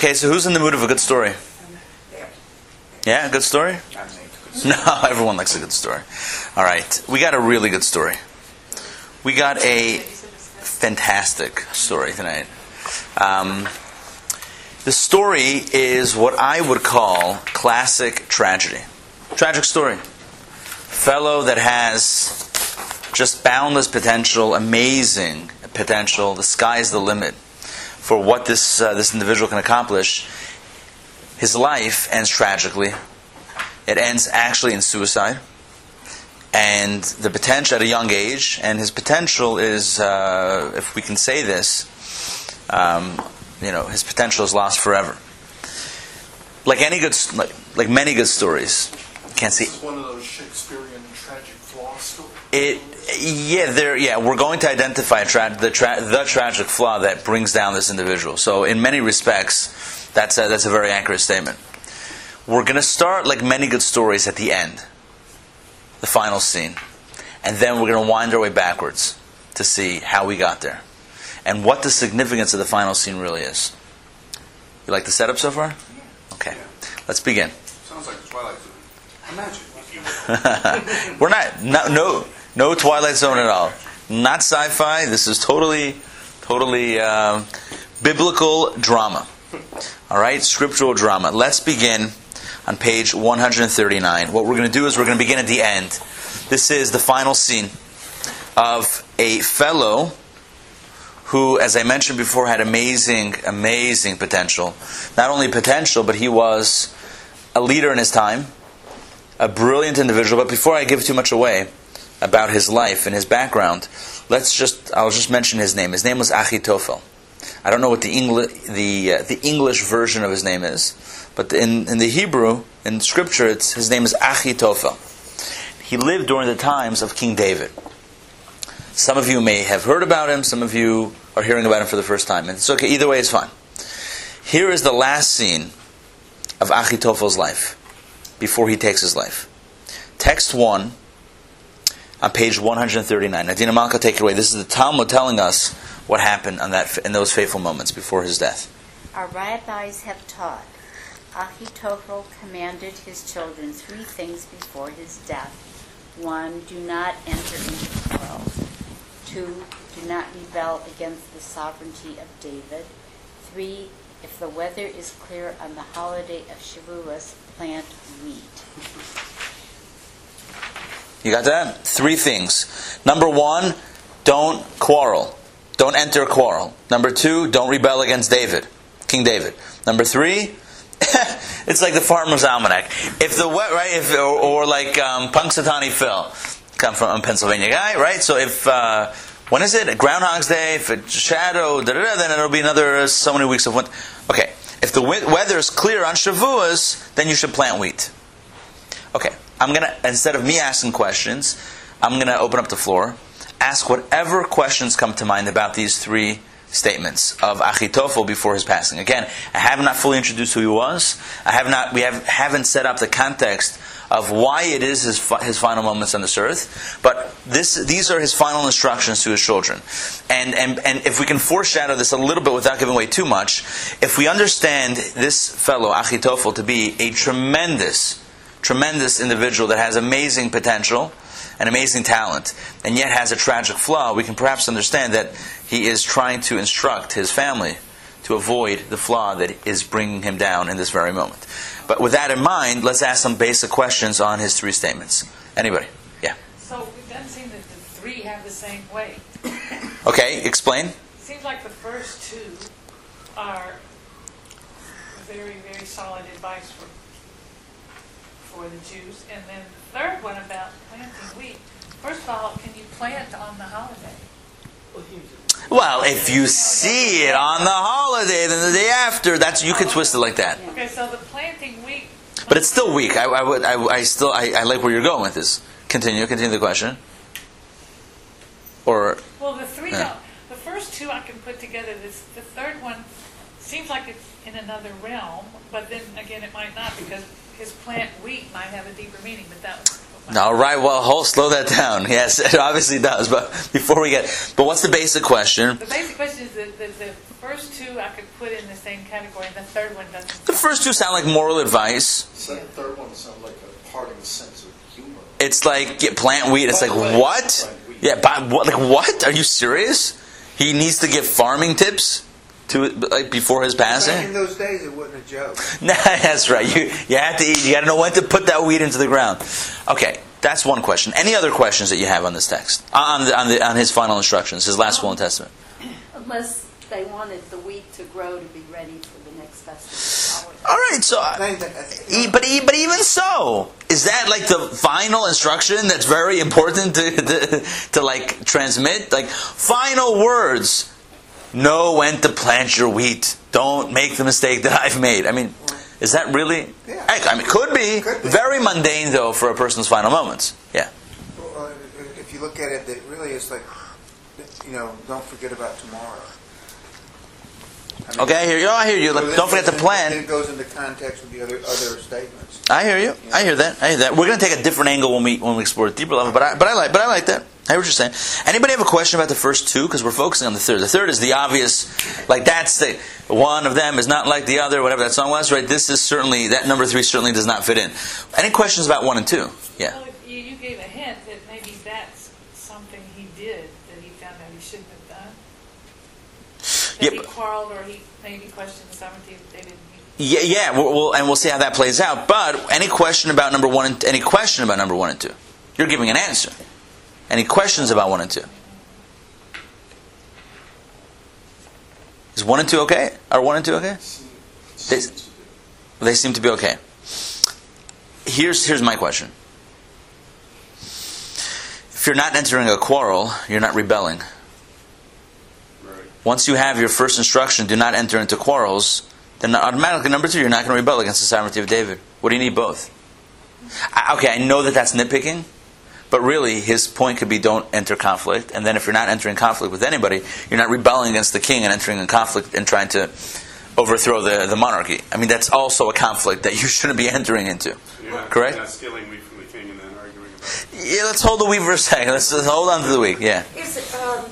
Okay, so who's in the mood of a good story? Yeah, a good story? No, everyone likes a good story. All right, we got a really good story. We got a fantastic story tonight. Um, the story is what I would call classic tragedy. Tragic story. Fellow that has just boundless potential, amazing potential. The sky's the limit for what this uh, this individual can accomplish. His life ends tragically. It ends actually in suicide, and the potential at a young age, and his potential is, uh, if we can say this, um, you know, his potential is lost forever. Like any good, like, like many good stories, can't see. One of those Shakespearean. It, yeah, there, yeah, we're going to identify tra- the, tra- the tragic flaw that brings down this individual. So, in many respects, that's a, that's a very accurate statement. We're going to start like many good stories at the end, the final scene, and then we're going to wind our way backwards to see how we got there and what the significance of the final scene really is. You like the setup so far? Okay, let's begin. Sounds like Twilight Zone. Imagine, if you will. We're not no no no Twilight Zone at all. Not sci-fi. This is totally totally um, biblical drama. All right, scriptural drama. Let's begin on page 139. What we're going to do is we're going to begin at the end. This is the final scene of a fellow who, as I mentioned before, had amazing, amazing potential. Not only potential, but he was a leader in his time, a brilliant individual. But before I give too much away about his life and his background, let's just I'll just mention his name. His name was Achitophel. I don't know what the English the uh, the English version of his name is, but in in the Hebrew in Scripture, it's his name is Achitophel. He lived during the times of King David. Some of you may have heard about him. Some of you are hearing about him for the first time, and it's okay. Either way, it's fine. Here is the last scene of Achitophel's life before he takes his life. Text one on page 139. Adina Malka, take it away. This is the Talmud telling us what happened on that in those fateful moments before his death. Our rabbis have taught Ahitophel commanded his children three things before his death. One, do not enter into quarrels. Two, do not rebel against the sovereignty of David. Three, if the weather is clear on the holiday of Shavuos, plant wheat. You got that? Three things. Number one, don't quarrel. Don't enter a quarrel. Number two, don't rebel against David, King David. Number three, it's like the Farmer's Almanac. If the wet, right, if or, or like um, Punxsutawney Phil, come from a Pennsylvania guy, right? So if uh, when is it? Groundhog's Day. If it's shadow, da, da, da, then it'll be another uh, so many weeks of winter. Okay, if the weather is clear on Shavuos, then you should plant wheat. Okay, I'm gonna instead of me asking questions, I'm gonna open up the floor, ask whatever questions come to mind about these three statements of Achitophel before his passing. Again, I have not fully introduced who he was. I have not. We have haven't set up the context of why it is his fi- his final moments on this earth. But this these are his final instructions to his children. And and and if we can foreshadow this a little bit without giving away too much, if we understand this fellow Achitophel to be a tremendous tremendous individual that has amazing potential and amazing talent, and yet has a tragic flaw, we can perhaps understand that he is trying to instruct his family to avoid the flaw that is bringing him down in this very moment. But with that in mind, let's ask some basic questions on his three statements. Anybody? Yeah. So it doesn't seem that the three have the same weight. Okay, explain. It seems like the first two are very, very solid advice for for the Jews, and then the third one about planting wheat. First of all, can you plant on the holiday? Well, if you see it on the holiday, then the day after, that's you can twist it like that. Okay, so the planting wheat. But it's still weak. I, I would. I, I still. I, I like where you're going with this. Continue. Continue the question. Or Well, the three, Yeah. the first two I can put together. This the third one seems like it's in another realm, but then again, it might not because his plant wheat might have a deeper meaning. But that was. all right. Well, hold, slow that down. Yes, it obviously does. But before we get, but what's the basic question? The basic question is that the, the first two I could put in the same category, and the third one doesn't. The first two sound like moral advice. So the third one sounds like a parting sense of humor. It's like get plant wheat. It's like oh, Plant what? Yeah, but what? Like what? Are you serious? He needs to give farming tips to like before his Back in those days, it wasn't a joke. Nah, that's right. You you have to eat. You got to know when to put that wheat into the ground. Okay, that's one question. Any other questions that you have on this text on the, on the on his final instructions, his last will and testament? Unless they wanted the wheat to grow to be ready for the next festival. All right, so. uh, Thing that- But, but even so, is that like the final instruction that's very important to, to, to like transmit? Like final words. Know when to plant your wheat. Don't make the mistake that I've made. I mean, is that really? Yeah. I mean, could be. Could be. Very mundane though for a person's final moments. Yeah. Well, uh, if you look at it, it really is like, you know, don't forget about tomorrow. I mean, Okay, I hear you. Oh, I hear you. so don't forget to plan. It goes into context with the other other statements. I hear you. I hear that. I hear that. We're going to take a different angle when we when we explore a deeper level. But I, but I like but I like that. I hear what you're saying. Anybody have a question about the first two? Because we're focusing on the third. The third is the obvious. Like that's the one of them is not like the other. Whatever that song was, right? This is certainly that number three certainly does not fit in. Any questions about one and two? Yeah. Well, you, you gave a hint that maybe that's something he did that he found out he shouldn't have done. That Yep. he quarreled or he maybe questioned the sovereignty of David. Yeah, yeah. We'll, we'll, and we'll see how that plays out. But any question about number one and any question about number one and two? You're giving an answer. Any questions about one and two? Is one and two okay? Are one and two okay? They, they seem to be okay. Here's here's my question. If you're not entering a quarrel, you're not rebelling. Once you have your first instruction, do not enter into quarrels, then automatically, number two, you're not going to rebel against the sovereignty of David. What do you need both? I, okay, I know that that's nitpicking, but really, his point could be don't enter conflict. And then, if you're not entering conflict with anybody, you're not rebelling against the king and entering in conflict and trying to overthrow the, the monarchy. I mean, that's also a conflict that you shouldn't be entering into. You're not, Correct? You're stealing wheat from the king and then arguing about it. Yeah, let's hold the week for a second. Let's just hold on to the week. Yeah. Is it, um,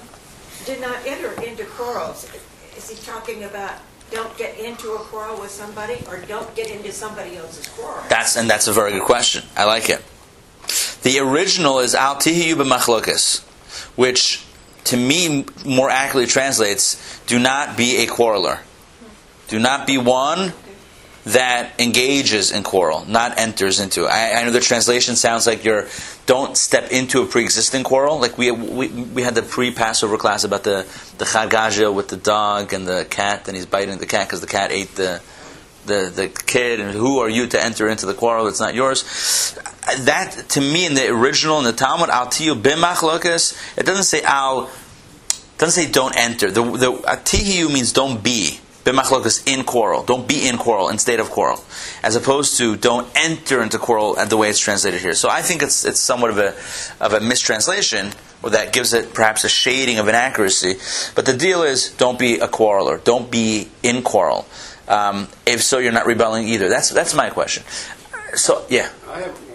do not enter into quarrels? Is he talking about don't get into a quarrel with somebody or don't get into somebody else's quarrel? That's and that's a very good question. I like it. The original is al tihiyu which to me more accurately translates: "Do not be a quarreler. Do not be one that engages in quarrel, not enters into." I, I know the translation sounds like you're don't step into a pre-existing quarrel. Like we we, we had the pre-Passover class about the the Chad Gadya with the dog and the cat, and he's biting the cat because the cat ate the the, the kid and who are you to enter into the quarrel that's not yours that to me in the original in the Talmud al tiyu b'machlokas it doesn't say al doesn't say don't enter. The the means don't be b'machlokas in quarrel. Don't be in quarrel in state of quarrel. As opposed to don't enter into quarrel at the way it's translated here. So I think it's it's somewhat of a of a mistranslation or that gives it perhaps a shading of inaccuracy but the deal is don't be a quarreler. Don't be in quarrel. Um, if so, you're not rebelling either. That's that's my question. So yeah, I have, number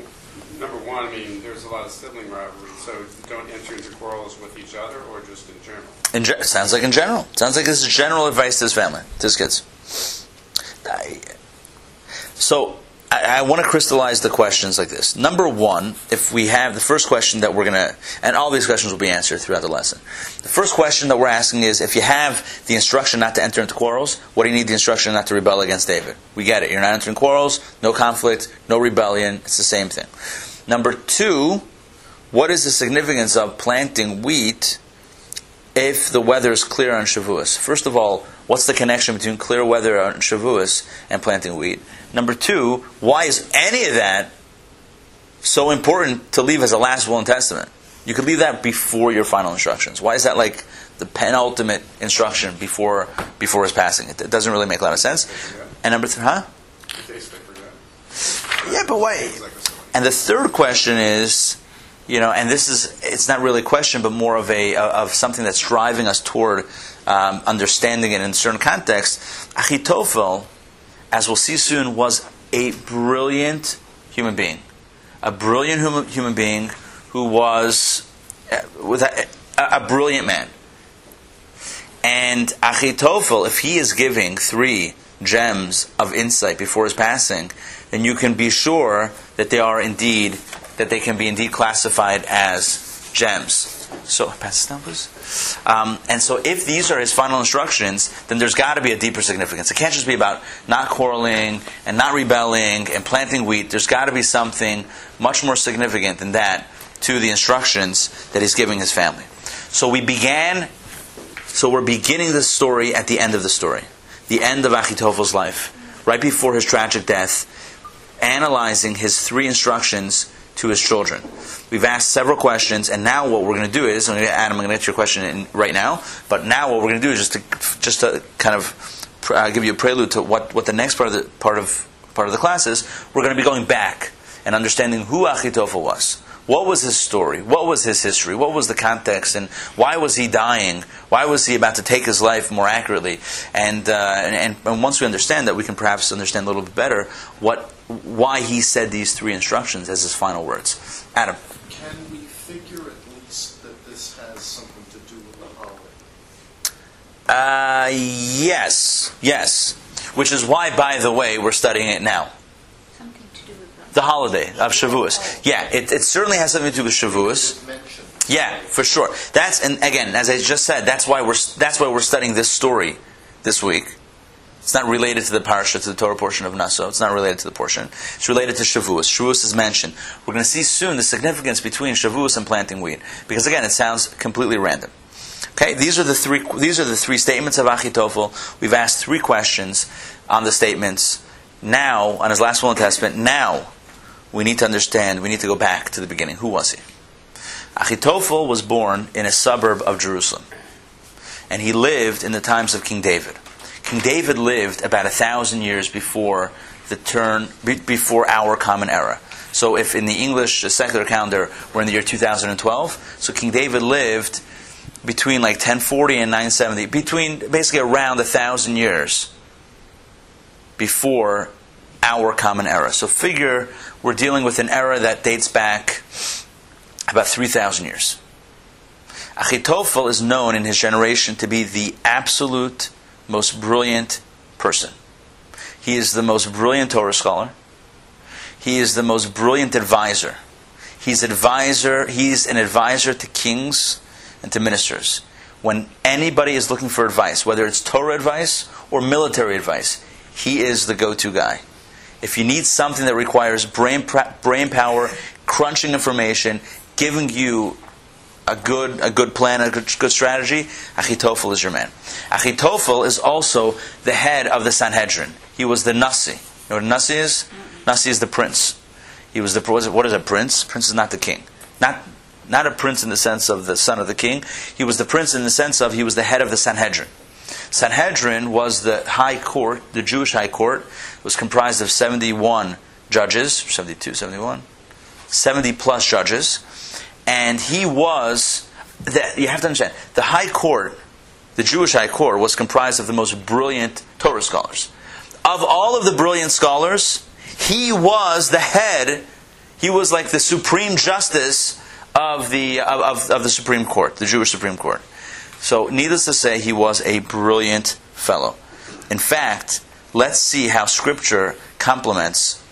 one, I mean, there's a lot of sibling rivalry, so don't enter into quarrels with each other or just in general. in ge- sounds like in general. Sounds like this is general advice to his family, to his kids. I- so I, I want to crystallize the questions like this. Number one, if we have the first question that we're gonna, and all these questions will be answered throughout the lesson. The first question that we're asking is, if you have the instruction not to enter into quarrels, what do you need the instruction not to rebel against David? We get it. You're not entering quarrels, no conflict, no rebellion. It's the same thing. Number two, what is the significance of planting wheat if the weather is clear on Shavuos? First of all, what's the connection between clear weather on Shavuos and planting wheat? Number two, why is any of that so important to leave as a last will and testament? You could leave that before your final instructions. Why is that like the penultimate instruction before before his passing? It, it doesn't really make a lot of sense. And number three, huh? It tastes like forgot. Yeah, but why? And the third question is, you know, and this is it's not really a question, but more of a of something that's driving us toward um, understanding it in certain context. Achitophel, as we'll see soon, was a brilliant human being, a brilliant human, human being who was uh, with a, a, a brilliant man. And Achitophel, if he is giving three gems of insight before his passing, then you can be sure that they are indeed that they can be indeed classified as gems. So pass down, please. Um, and so, if these are his final instructions, then there's got to be a deeper significance. It can't just be about not quarreling and not rebelling and planting wheat. There's got to be something much more significant than that to the instructions that he's giving his family. So we began. So we're beginning this story at the end of the story, the end of Achitophel's life, right before his tragic death, analyzing his three instructions to his children. We've asked several questions, and now what we're going to do is, I'm gonna, Adam, I'm going to get your question in right now. But now what we're going to do is just to just to kind of uh, give you a prelude to what, what the next part of the part of part of the class is. We're going to be going back and understanding who Achitophel was. What was his story? What was his history? What was the context? And why was he dying? Why was he about to take his life more accurately? And, uh, and, and once we understand that, we can perhaps understand a little bit better what, why he said these three instructions as his final words. Adam. Can we figure at least that this has something to do with the holiday? Uh, yes, yes. Which is why, by the way, we're studying it now. Something to do with The holiday of Shavuos. Yeah, it, it certainly has something to do with Shavuos. Mentioned. Yeah, for sure. That's and again, as I just said, that's why we're that's why we're studying this story this week. It's not related to the parasha, to the Torah portion of Naso. It's not related to the portion. It's related to Shavuos. Shavuos is mentioned. We're going to see soon the significance between Shavuos and planting wheat, because again, it sounds completely random. Okay, these are the three. These are the three statements of Achitophel. We've asked three questions on the statements. Now, on his last will and testament, now we need to understand. We need to go back to the beginning. Who was he? Achitophel was born in a suburb of Jerusalem, and he lived in the times of King David. King David lived about a thousand years before the turn before our common era. So, if in the English secular calendar we're in the year 2012, so King David lived between like 1040 and 970, between basically around a thousand years before our common era. So, figure we're dealing with an era that dates back about 3,000 years. Achitophel is known in his generation to be the absolute most brilliant person. He is the most brilliant Torah scholar. He is the most brilliant advisor. He's advisor. He's an advisor to kings and to ministers. When anybody is looking for advice, whether it's Torah advice or military advice, he is the go-to guy. If you need something that requires brain brain power, crunching information, giving you a good a good plan, a good, good strategy, Achitophel is your man. Achitophel is also the head of the Sanhedrin. He was the Nasi. You know what Nasi is? Nasi is the prince. He was the what is a prince? Prince is not the king. Not not a prince in the sense of the son of the king. He was the prince in the sense of he was the head of the Sanhedrin. Sanhedrin was the high court, the Jewish high court. Was comprised of 71 judges, 72, 71, 70 plus judges. And he was, the, you have to understand, the high court, the Jewish high court, was comprised of the most brilliant Torah scholars. Of all of the brilliant scholars, he was the head, he was like the supreme justice of the, of, of the Supreme Court, the Jewish Supreme Court. So, needless to say, he was a brilliant fellow. In fact, let's see how Scripture complements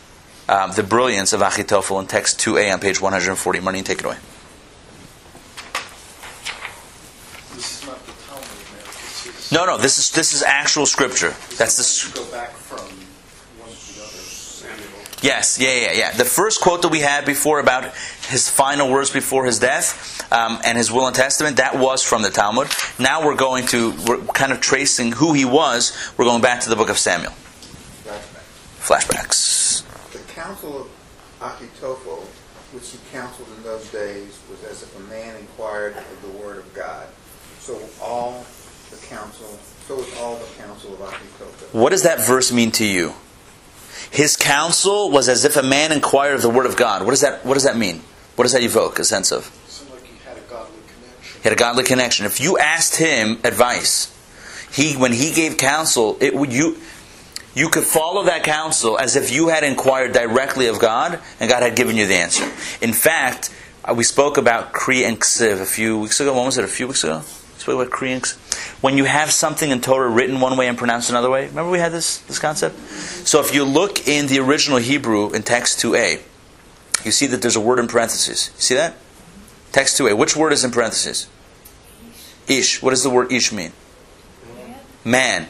um, the brilliance of Achitophel in text 2a on page 140. Marnie, take it away. This is not the Talmud, man. This is. No, no, this is this is actual Scripture. That's the. Go back from one to the other. Samuel. Yes, yeah, yeah, yeah. The first quote that we had before about his final words before his death um, and his will and testament, that was from the Talmud. Now we're going to, we're kind of tracing who he was. We're going back to the book of Samuel. Flashbacks. The counsel of Achitophel, which he counseled in those days, was as if a man inquired of the word of God. So all counsel, so was all the counsel of Achitophel. What does that verse mean to you? His counsel was as if a man inquired of the word of God. What does that, what does that mean? What does that evoke a sense of? Like he had a godly connection. He had a godly connection. If you asked him advice, he when he gave counsel, it would you you could follow that counsel as if you had inquired directly of God and God had given you the answer. In fact, uh, we spoke about Kri and Ksiv a few weeks ago. When was it? A few weeks ago? Speak about Koreans. When you have something in Torah written one way and pronounced another way, remember we had this, this concept? So if you look in the original Hebrew in text 2a, you see that there's a word in parentheses. You see that? Text 2a. Which word is in parentheses? Ish. What does the word ish mean? Man.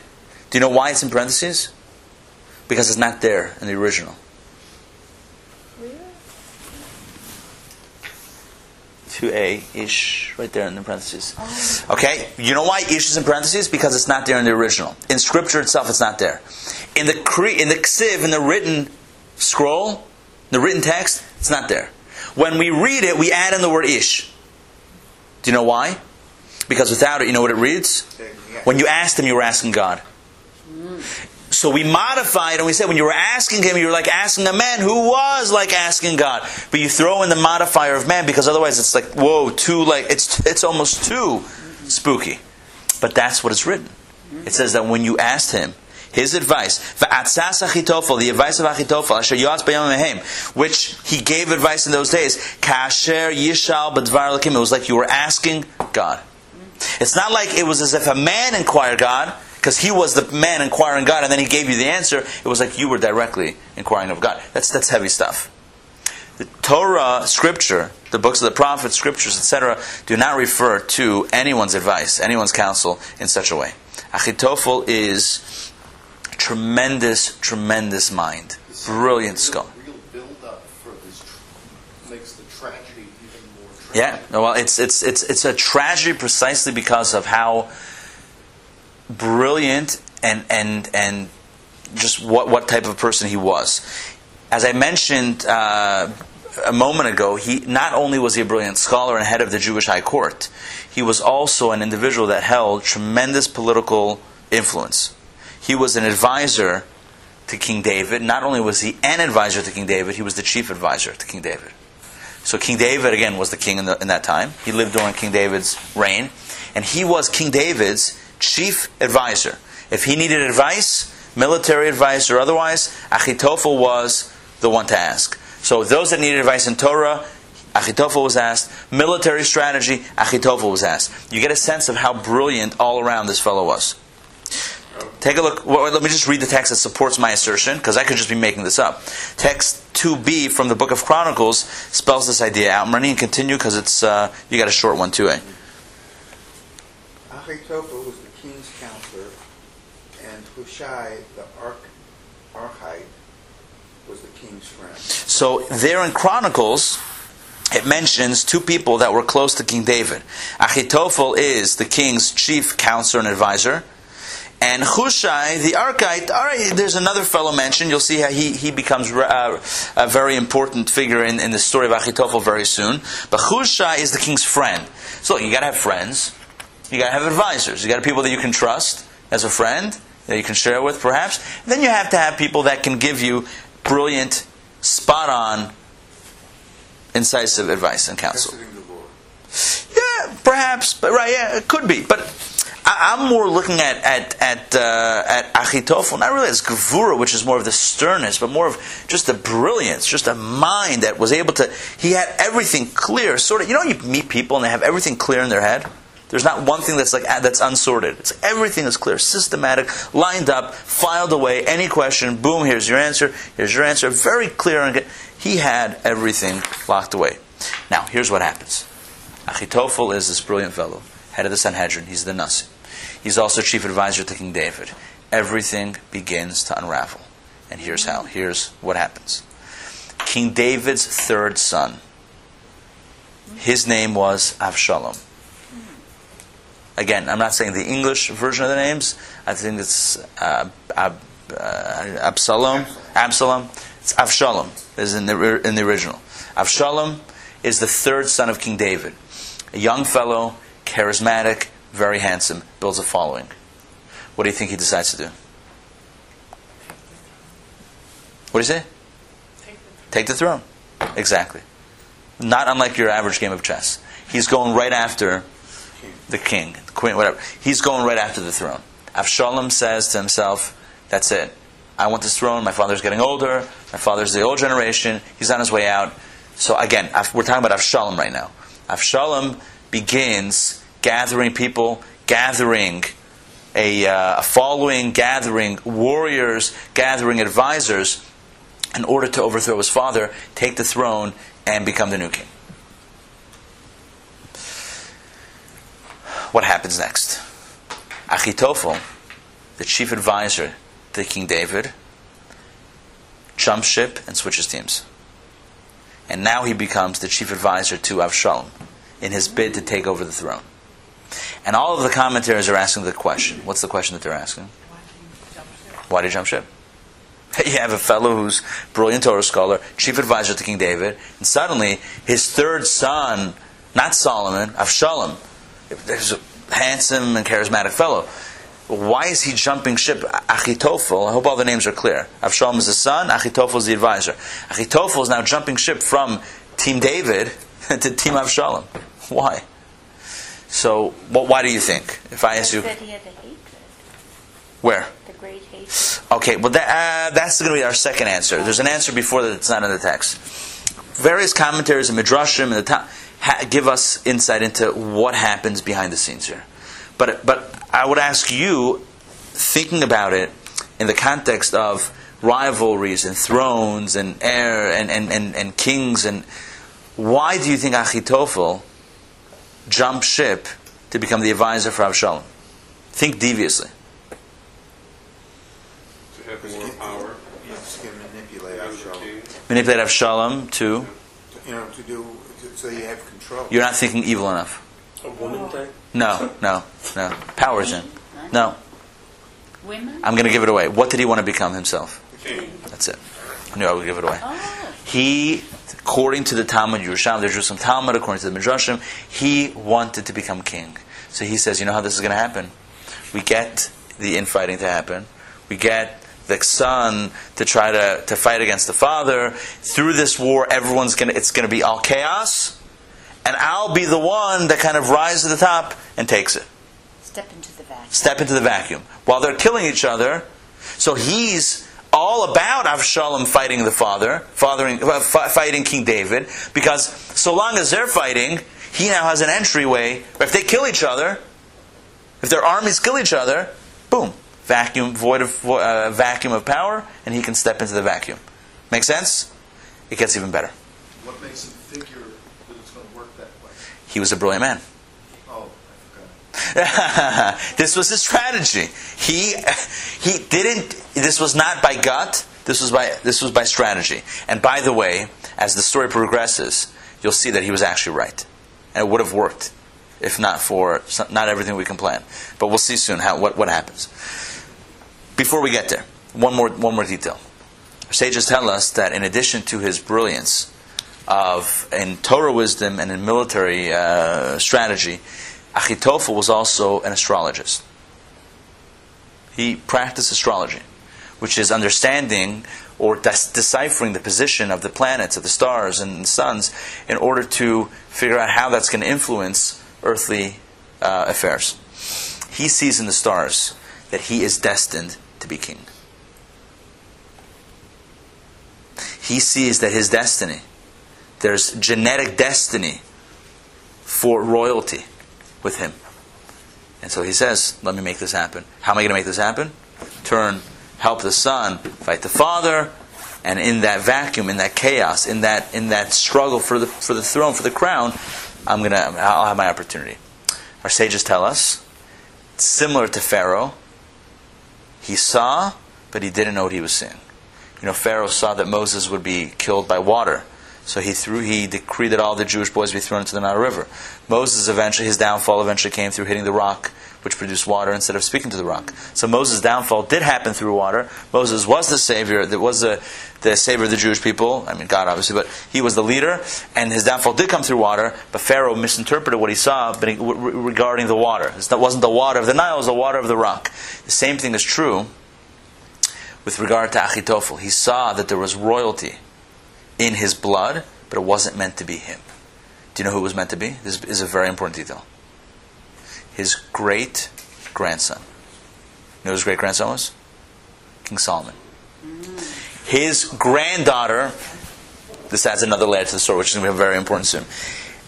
Do you know why it's in parentheses? Because it's not there in the original. 2a, ish, right there in the parentheses. Okay? You know why ish is in parentheses? Because it's not there in the original. In scripture itself, it's not there. In the Kri- in the ksiv, in the written scroll, the written text, it's not there. When we read it, we add in the word ish. Do you know why? Because without it, you know what it reads? When you asked him, you were asking God. So we modified and we said when you were asking him, you were like asking a man who was like asking God. But you throw in the modifier of man because otherwise it's like, whoa, too like it's it's almost too spooky. But that's what it's written. It says that when you asked him, his advice, "Va'atzas the advice of mehem, which he gave advice in those days, yishal. It was like you were asking God. It's not like it was as if a man inquired God, because he was the man inquiring God, and then he gave you the answer. It was like you were directly inquiring of God. That's that's heavy stuff. The Torah, Scripture, the books of the prophets, Scriptures, etc., do not refer to anyone's advice, anyone's counsel in such a way. Achitophel is tremendous, tremendous mind, brilliant skull. Real build-up for this tr- makes the tragedy even more tragic. Yeah, well, it's it's it's it's a tragedy precisely because of how brilliant and and and just what what type of person he was. As I mentioned uh, a moment ago, he not only was he a brilliant scholar and head of the Jewish High Court, he was also an individual that held tremendous political influence. He was an advisor to King David. Not only was he an advisor to King David, he was the chief advisor to King David. So King David again was the king in, the, in that time. He lived during King David's reign, and he was King David's chief advisor. If he needed advice, military advice or otherwise, Achitophel was the one to ask. So those that needed advice in Torah, Achitophel was asked. Military strategy, Achitophel was asked. You get a sense of how brilliant all around this fellow was. Take a look. Well, let me just read the text that supports my assertion, because I could just be making this up. Text 2b from the book of Chronicles spells this idea out. I'm running and continue because it's uh, you got a short one too, eh? Ahitophel was and Hushai, the arch, Archite, was the king's friend. So there in Chronicles, it mentions two people that were close to King David. Achitophel is the king's chief counselor and advisor. And Hushai, the Archite, all right, there's another fellow mentioned. You'll see how he, he becomes uh, a very important figure in, in the story of Achitophel very soon. But Hushai is the king's friend. So you got to have friends. You got to have advisors. You got to have people that you can trust as a friend, that you can share with perhaps. Then you have to have people that can give you brilliant, spot on, incisive advice and counsel. Preceding the Lord. Yeah, perhaps, but right, yeah, it could be. But I, I'm more looking at at at uh, at Achitophel, not really as Gevura, which is more of the sternness, but more of just the brilliance, just a mind that was able to. He had everything clear, sort of. You know, you meet people and they have everything clear in their head. There's not one thing that's like that's unsorted. It's everything is clear, systematic, lined up, filed away. Any question, boom, here's your answer. Here's your answer. Very clear and. He had everything locked away. Now, here's what happens. Achitophel is this brilliant fellow, head of the Sanhedrin. He's the Nasi. He's also chief advisor to King David. Everything begins to unravel. And here's how. Here's what happens. King David's third son, his name was Avshalom. Again, I'm not saying the English version of the names. I think it's uh, Ab, uh, Absalom. Absalom. It's Avshalom is in the in the original. Avshalom is the third son of King David. A young fellow, charismatic, very handsome, builds a following. What do you think he decides to do? What do you say? Take the- Take the throne. Exactly. Not unlike your average game of chess. He's going right after the king, the queen, whatever. He's going right after the throne. Avshalom says to himself, That's it. I want this throne. My father's getting older. My father's the old generation. He's on his way out. So again, we're talking about Avshalom right now. Avshalom begins gathering people gathering a, uh, a following, gathering warriors, gathering advisors in order to overthrow his father, take the throne, and become the new king. What happens next? Achitophel, the chief advisor to King David, jumps ship and switches teams. And now he becomes the chief advisor to Avshalom in his bid to take over the throne. And all of the commentators are asking the question. What's the question that they're asking? Why did he jump ship? You have a fellow who's brilliant Torah scholar, chief advisor to King David, and suddenly his third son, not Solomon, Avshalom, there's a handsome and charismatic fellow. Why is he jumping ship? Achitophel, I hope all the names are clear. Avshalom is the son, Achitophel is the advisor. Achitophel is now jumping ship from Team David to Team Avshalom. Why? So, what, why do you think? If I ask you, Said he had a hatred, where? the great hatred. Okay, well, that, uh, that's going to be our second answer. There's an answer before that it's not in the text. Various commentaries and midrashim and the ta- ha- give us insight into what happens behind the scenes here. But but I would ask you, thinking about it in the context of rivalries and thrones and heir and, and, and, and kings and why do you think Achitophel jumped ship to become the advisor for Avshalom? Think deviously. To have more power, You can manipulate Avshalom. Manipulate Avshalom to you know, to do, to- so you have control. You're not thinking evil enough. A woman thing? No, no, no. Power's in. No, Women? I'm going to give it away. What did he want to become himself? King. That's it. I knew I would give it away. Oh, He, according to the Talmud Yerushalmi, the Jerusalem Talmud, according to the Midrashim, he wanted to become king. So he says, you know how this is going to happen? We get the infighting to happen. We get the son to try to, to fight against the father. Through this war, everyone's going to, it's going to be all chaos. And I'll be the one that kind of rises to the top and takes it. step into the vacuum. Step into the vacuum. While they're killing each other, so he's all about Avshalom fighting the father, fathering, uh, fi- fighting King David, because so long as they're fighting, he now has an entryway. If they kill each other, if their armies kill each other, boom, vacuum, void of uh, vacuum of power, and he can step into the vacuum. Make sense? It gets even better. What makes him figure that it's going to work that way? He was a brilliant man. This was his strategy. He he didn't. This was not by gut. This was by this was by strategy. And by the way, as the story progresses, you'll see that he was actually right, and it would have worked if not for some, not everything we can plan. But we'll see soon how what what happens. Before we get there, one more one more detail. Our sages tell us that in addition to his brilliance of in Torah wisdom and in military uh, strategy, Achitophel was also an astrologist. He practiced astrology, which is understanding or deciphering the position of the planets, of the stars and the suns, in order to figure out how that's going to influence earthly uh, affairs. He sees in the stars that he is destined to be king. He sees that his destiny, there's genetic destiny for royalty with him. And so he says, Let me make this happen. How am I going to make this happen? Turn, help the son, fight the father, and in that vacuum, in that chaos, in that in that struggle for the for the throne, for the crown, I'm gonna I'll have my opportunity. Our sages tell us, similar to Pharaoh, he saw, but he didn't know what he was seeing. You know, Pharaoh saw that Moses would be killed by water. So he threw, he decreed that all the Jewish boys be thrown into the Nile River. Moses eventually, his downfall eventually came through hitting the rock, which produced water instead of speaking to the rock. So Moses' downfall did happen through water. Moses was the savior, that was the, the savior of the Jewish people. I mean, God obviously, but he was the leader, and his downfall did come through water. But Pharaoh misinterpreted what he saw, regarding the water, it wasn't the water of the Nile; it was the water of the rock. The same thing is true with regard to Achitophel. He saw that there was royalty in his blood, but it wasn't meant to be him. Do you know who it was meant to be? This is a very important detail. His great grandson. You know who his great grandson was? King Solomon. His granddaughter, this adds another layer to the story, which is going to be very important soon.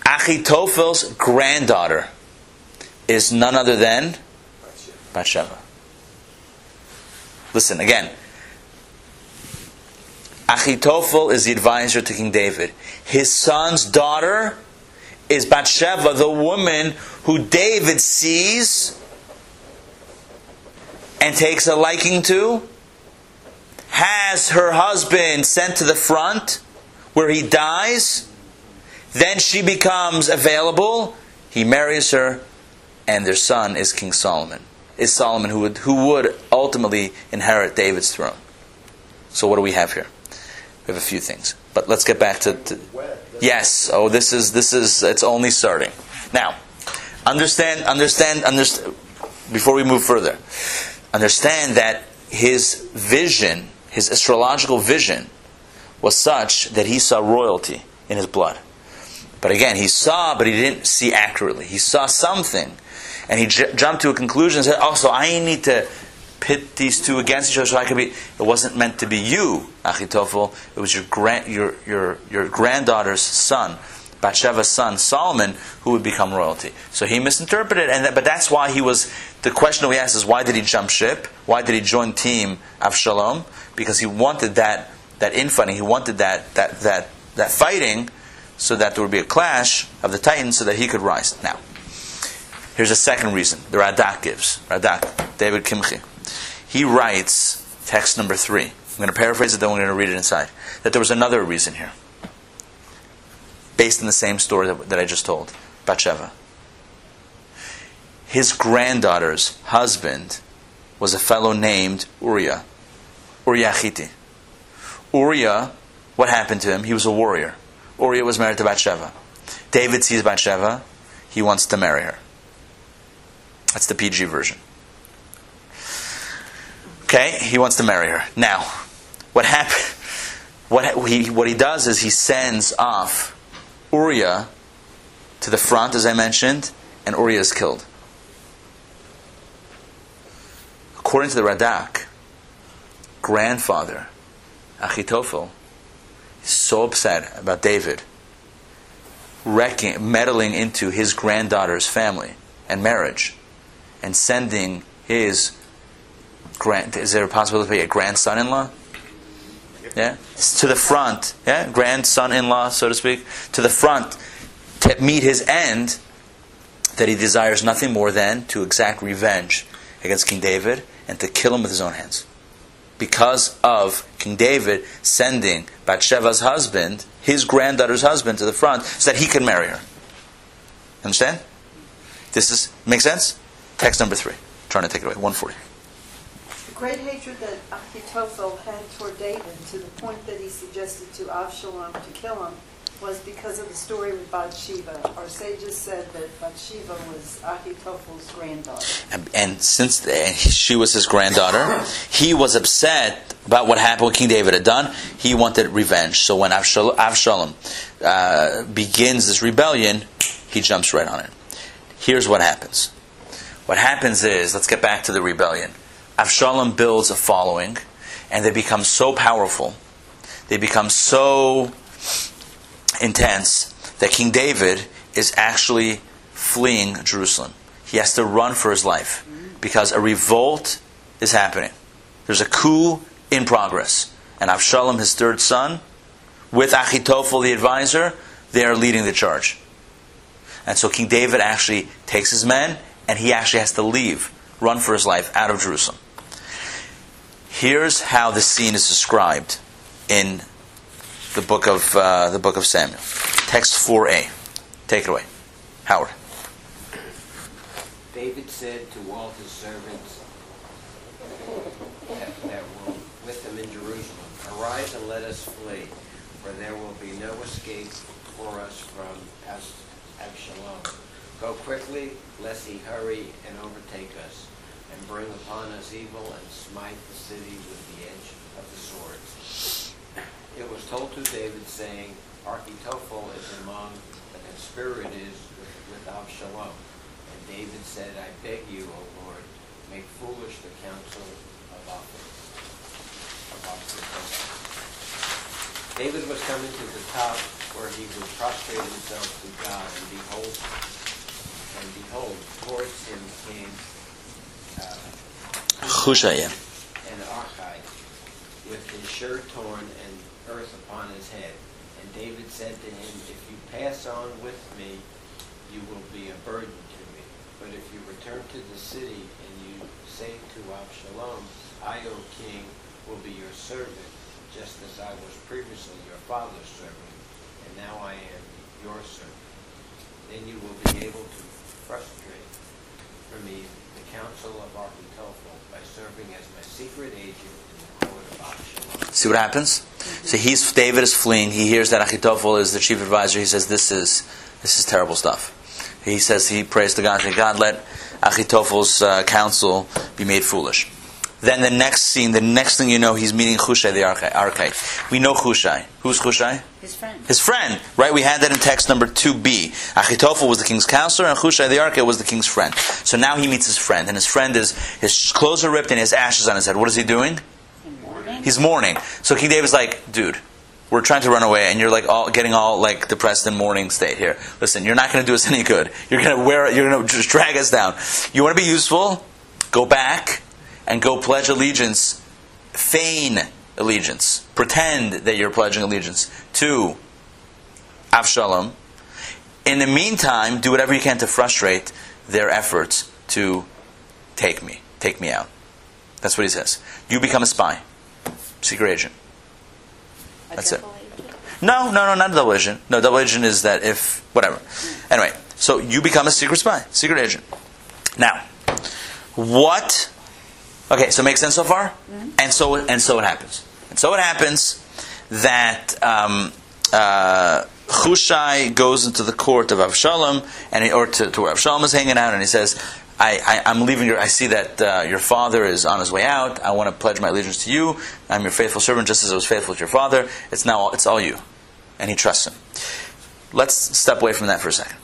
Achitophel's granddaughter is none other than Bathsheba. Listen again. Achitophel is the advisor to King David. His son's daughter is Bathsheba, the woman who David sees and takes a liking to, has her husband sent to the front where he dies, then she becomes available, he marries her, and their son is King Solomon. Is Solomon who would, who would ultimately inherit David's throne. So what do we have here? We have a few things. But let's get back to, to Yes. Oh, this is this is it's only starting. Now, understand understand understand before we move further. Understand that his vision, his astrological vision was such that he saw royalty in his blood. But again, he saw, but he didn't see accurately. He saw something, and he j- jumped to a conclusion and said, "Oh, I need to pit these two against each other so I could be." It wasn't meant to be you, Achitophel. It was your grand, your your your granddaughter's son, Bathsheba's son Solomon, who would become royalty. So he misinterpreted, and that, but that's why he was. The question we ask is, why did he jump ship? Why did he join team Avshalom? Because he wanted that that infighting. He wanted that that that that fighting so that there would be a clash of the titans so that he could rise. Now, here's a second reason the Radak gives. Radak, David Kimchi. He writes, text number three. I'm going to paraphrase it, then we're going to read it inside. That there was another reason here, based on the same story that, that I just told, Bathsheba. His granddaughter's husband was a fellow named Uriah, Uriah Chiti. Uriah, what happened to him? He was a warrior. Uriah was married to Bathsheba. David sees Bathsheba. He wants to marry her. That's the PG version. Okay, he wants to marry her. Now, what happened? What he what he does is he sends off Uriah to the front, as I mentioned, and Uriah is killed. According to the Radak, grandfather Achitophel is so upset about David wrecking, meddling into his granddaughter's family and marriage, and sending his grand. Is there a possibility a grandson-in-law? Yeah, to the front. Yeah, grandson-in-law, so to speak, to the front to meet his end. That he desires nothing more than to exact revenge against King David and to kill him with his own hands because of King David sending Bathsheba's husband, his granddaughter's husband, to the front so that he can marry her. Understand? This is make sense? Text number three. trying to take it away. 140. The great hatred that Ahithophel had toward David to the point that he suggested to Avshalom to kill him was because of the story with Bathsheba. Our sages said that Bathsheba was Ahithophel's granddaughter. And, and since the, she was his granddaughter, he was upset about what happened, what King David had done. He wanted revenge. So when Avshalom uh, begins this rebellion, he jumps right on it. Here's what happens. What happens is, let's get back to the rebellion. Avshalom builds a following, and they become so powerful, they become so intense that King David is actually fleeing Jerusalem. He has to run for his life because a revolt is happening. There's a coup in progress. And Avshalom, his third son, with Achitophel, the advisor, they are leading the charge. And so King David actually takes his men and he actually has to leave, run for his life out of Jerusalem. Here's how the scene is described in the book of uh, the book of Samuel. Text 4a. Take it away. Howard. David said to all his servants that, that were with him in Jerusalem, Arise and let us flee, for there will be no escape for us from Absalom. Go quickly, lest he hurry and overtake us, and bring upon us evil and smite the city with the edge of the swords. It was told to David, saying, Achitophel is among the conspirators with, with Absalom. And David said, I beg you, O Lord, make foolish the counsel of Achitophel. David was coming to the top where he would prostrate himself to God, and behold, And behold, towards him came Hushai. and Archai with his shirt torn and earth upon his head. And David said to him, If you pass on with me, you will be a burden to me. But if you return to the city and you say to Absalom, I, O king, will be your servant, just as I was previously your father's servant, and now I am your servant. Then you will be able to frustrate for me the counsel of Ahithophel by serving as my secret agent in the court of Absalom. See what happens? So he's David is fleeing. He hears that Achitophel is the chief advisor. He says, "This is this is terrible stuff." He says he prays to God, saying, "God, let Achitophel's uh, counsel be made foolish." Then the next scene, the next thing you know, he's meeting Hushai the Archite. Archite. We know Hushai. Who's Hushai? His friend. His friend, right? We had that in text number 2b. Achitophel was the king's counselor, and Hushai the Archite was the king's friend. So now he meets his friend, and his friend is, his clothes are ripped and he has ashes on his head. What is he doing? Mourning. He's mourning. So King David's like, dude, we're trying to run away, and you're like all getting all like depressed and mourning state here. Listen, you're not going to do us any good. You're going to wear, you're going to just drag us down. You want to be useful? Go back and go pledge allegiance, feign allegiance, pretend that you're pledging allegiance to Avshalom. In the meantime, do whatever you can to frustrate their efforts to take me, take me out. That's what he says. You become a spy, secret agent. A That's it. agent? No, no, no, not a double agent. No, double agent is that if whatever. Anyway, so you become a secret spy, secret agent. Now, what? Okay, so it makes sense so far, and so and so it happens, and so it happens that um, uh, Hushai goes into the court of Avshalom, and he, or to, to where Avshalom is hanging out, and he says. I, I, I'm leaving your. I see that uh, your father is on his way out. I want to pledge my allegiance to you. I'm your faithful servant, just as I was faithful to your father. It's now. It's all you, and he trusts him. Let's step away from that for a second.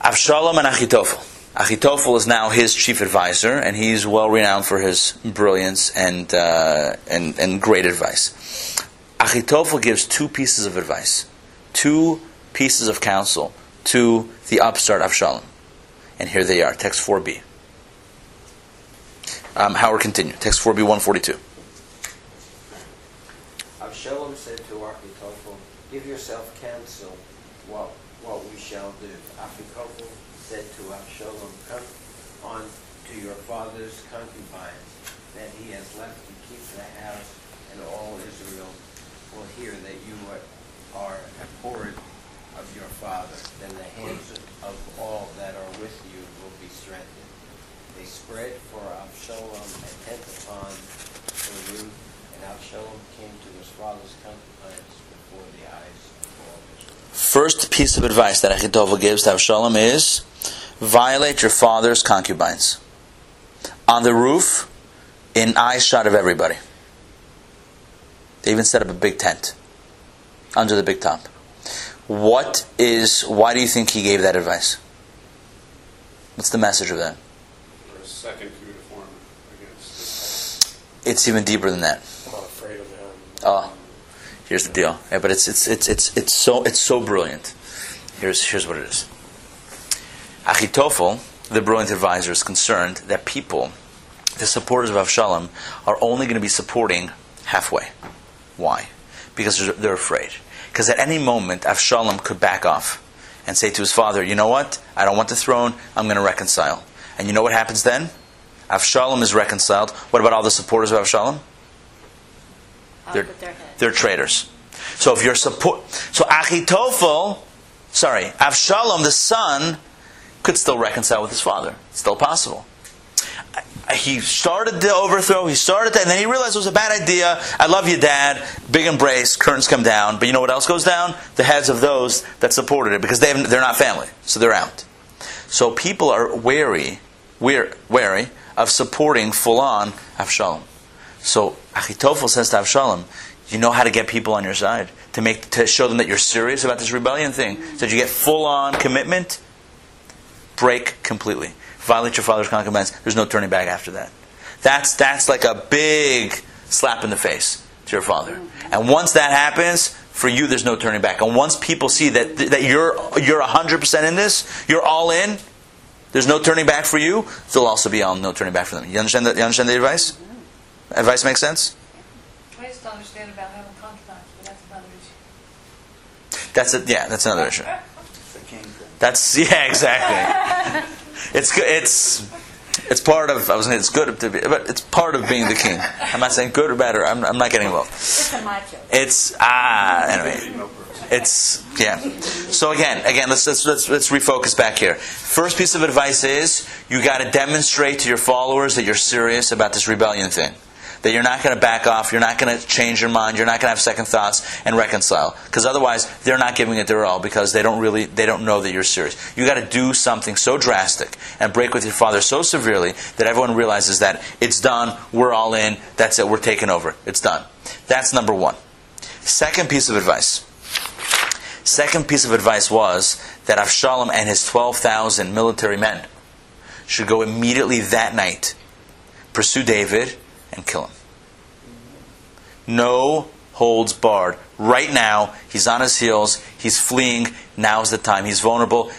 Avshalom and Achitophel. Achitophel is now his chief advisor, and he's well renowned for his brilliance and, uh, and, and great advice. Achitophel gives two pieces of advice, two pieces of counsel to the upstart Avshalom. And here they are, text 4b. Um, Howard continue. Text 4b 142. Absalom said to Achitophel, Give yourself counsel what, what we shall do. Achitophel said to Absalom, Come on to your father's concubines that he has left to keep the house, and all Israel will hear that you are, are abhorred of your father. Then the hands of all that are with you will be strengthened. They spread for Absalom a tent upon the roof, and Absalom came to his father's concubines before the eyes of all Israel. First piece of advice that Achitophel gives to Avshalom is violate your father's concubines. On the roof, in eye shot of everybody. They even set up a big tent under the big top. What is, why do you think he gave that advice? What's the message of that? For a second coup to form against It's even deeper than that. I'm not afraid of him. Oh, here's the deal. Yeah, but it's it's it's it's it's so it's so brilliant. Here's here's what it is. Achitophel, the brilliant advisor, is concerned that people, the supporters of Avshalom, are only going to be supporting halfway. Why? Because they're, they're afraid. Because at any moment, Avshalom could back off and say to his father, "You know what? I don't want the throne. I'm going to reconcile." And you know what happens then? Avshalom is reconciled. What about all the supporters of Avshalom? They're- with their head. They're traitors. So if you're support, so Achitophel, sorry, Avshalom, the son, could still reconcile with his father. It's still possible. He started the overthrow. He started that, and then he realized it was a bad idea. I love you, Dad. Big embrace. Curtains come down. But you know what else goes down? The heads of those that supported it, because they they're not family, so they're out. So people are wary, wear- wary of supporting full on Avshalom. So Achitophel says to Avshalom, "You know how to get people on your side to make to show them that you're serious about this rebellion thing. So that you get full on commitment, break completely, violate your father's concubines. There's no turning back after that. That's that's like a big slap in the face to your father. And once that happens, for you, there's no turning back. And once people see that that you're you're hundred percent in this, you're all in. There's no turning back for you. There'll also be all no turning back for them. You understand that? You understand the advice? Advice makes sense. I just don't understand about having concubines, but that's another issue. That's it. Yeah, that's another issue. The king. That's yeah, exactly. it's good. It's it's part of. I was saying it's good to be, but it's part of being the king. I'm not saying good or bad. Or I'm, I'm not getting involved. It's a macho. It's ah anyway. It's yeah. So again, again, let's let's let's, let's refocus back here. First piece of advice is you got to demonstrate to your followers that you're serious about this rebellion thing. That you're not going to back off. You're not going to change your mind. You're not going to have second thoughts and reconcile. Because otherwise, they're not giving it their all because they don't really they don't know that you're serious. You got to do something so drastic and break with your father so severely that everyone realizes that it's done. We're all in. That's it. We're taking over. It's done. That's number one. Second piece of advice. Second piece of advice was that Avshalom and his 12,000 military men should go immediately that night, pursue David, and kill him. No holds barred. Right now, he's on his heels, he's fleeing, now's the time. He's vulnerable.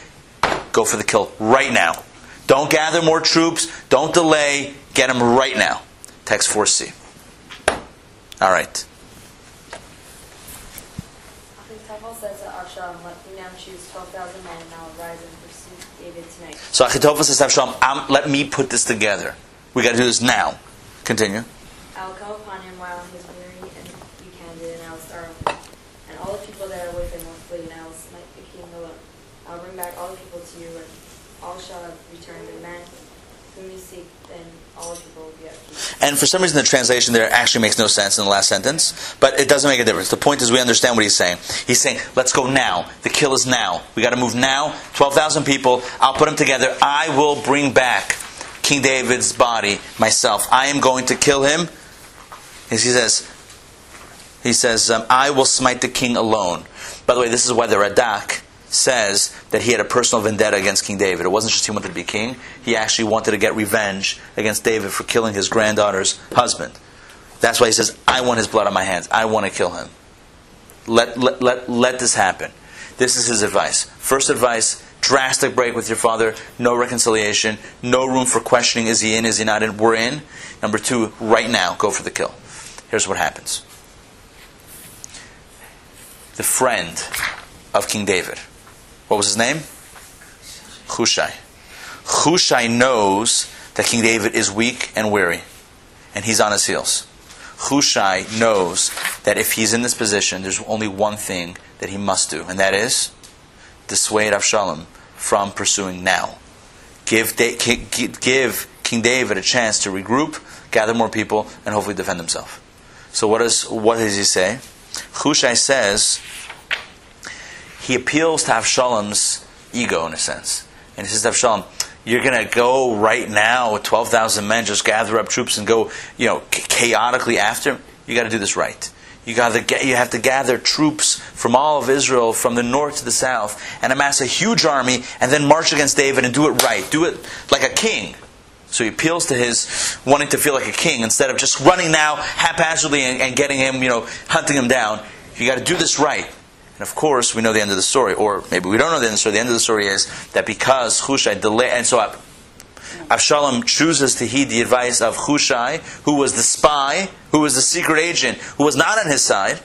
Go for the kill right now. Don't gather more troops, don't delay, get him right now. Text 4c. All right. Ahithophel says Avshalom, let me now choose 12,000 men, and I will rise and pursue David tonight. So Achitophel says to Avshalom, "Um, let me put this together. We got to do this now. Continue. I will come upon him while he is weary and weak-handed, and I will starve him. And all the people that are with him will flee, and I will smite the king alone. I will bring back all the people to you, and all shall have returned, the men whom you seek, then all the people will be at peace. And for some reason, the translation there actually makes no sense in the last sentence, but it doesn't make a difference. The point is, we understand what he's saying. He's saying, let's go now. The kill is now. We got to move now. 12,000 people. I'll put them together. I will bring back King David's body myself. I am going to kill him. He says, he says, um, I will smite the king alone. By the way, this is why the Radak says that he had a personal vendetta against King David. It wasn't just he wanted to be king, he actually wanted to get revenge against David for killing his granddaughter's husband. That's why he says, I want his blood on my hands. I want to kill him. Let, let, let, let this happen. This is his advice. First advice drastic break with your father, no reconciliation, no room for questioning is he in, is he not in? We're in. Number two, right now, go for the kill. Here's what happens the friend of King David. What was his name? Hushai. Hushai knows that King David is weak and weary, and he's on his heels. Hushai knows that if he's in this position, there's only one thing that he must do, and that is dissuade Avshalom from pursuing now. Give, da- give King David a chance to regroup, gather more people, and hopefully defend himself. So what, is, what does he say? Hushai says he appeals to Avshalom's ego in a sense. And he says to Avshalom, you're going to go right now with 12,000 men, just gather up troops and go, you know, chaotically after. You got to do this right. You got to get, you have to gather troops from all of Israel, from the north to the south, and amass a huge army, and then march against David and do it right. Do it like a king. So he appeals to his wanting to feel like a king instead of just running now haphazardly and, and getting him, you know, hunting him down. You got to do this right. And of course, we know the end of the story, or maybe we don't know the end of the story. The end of the story is that because Hushai delayed, and so Avshalom chooses to heed the advice of Hushai, who was the spy, who was the secret agent, who was not on his side,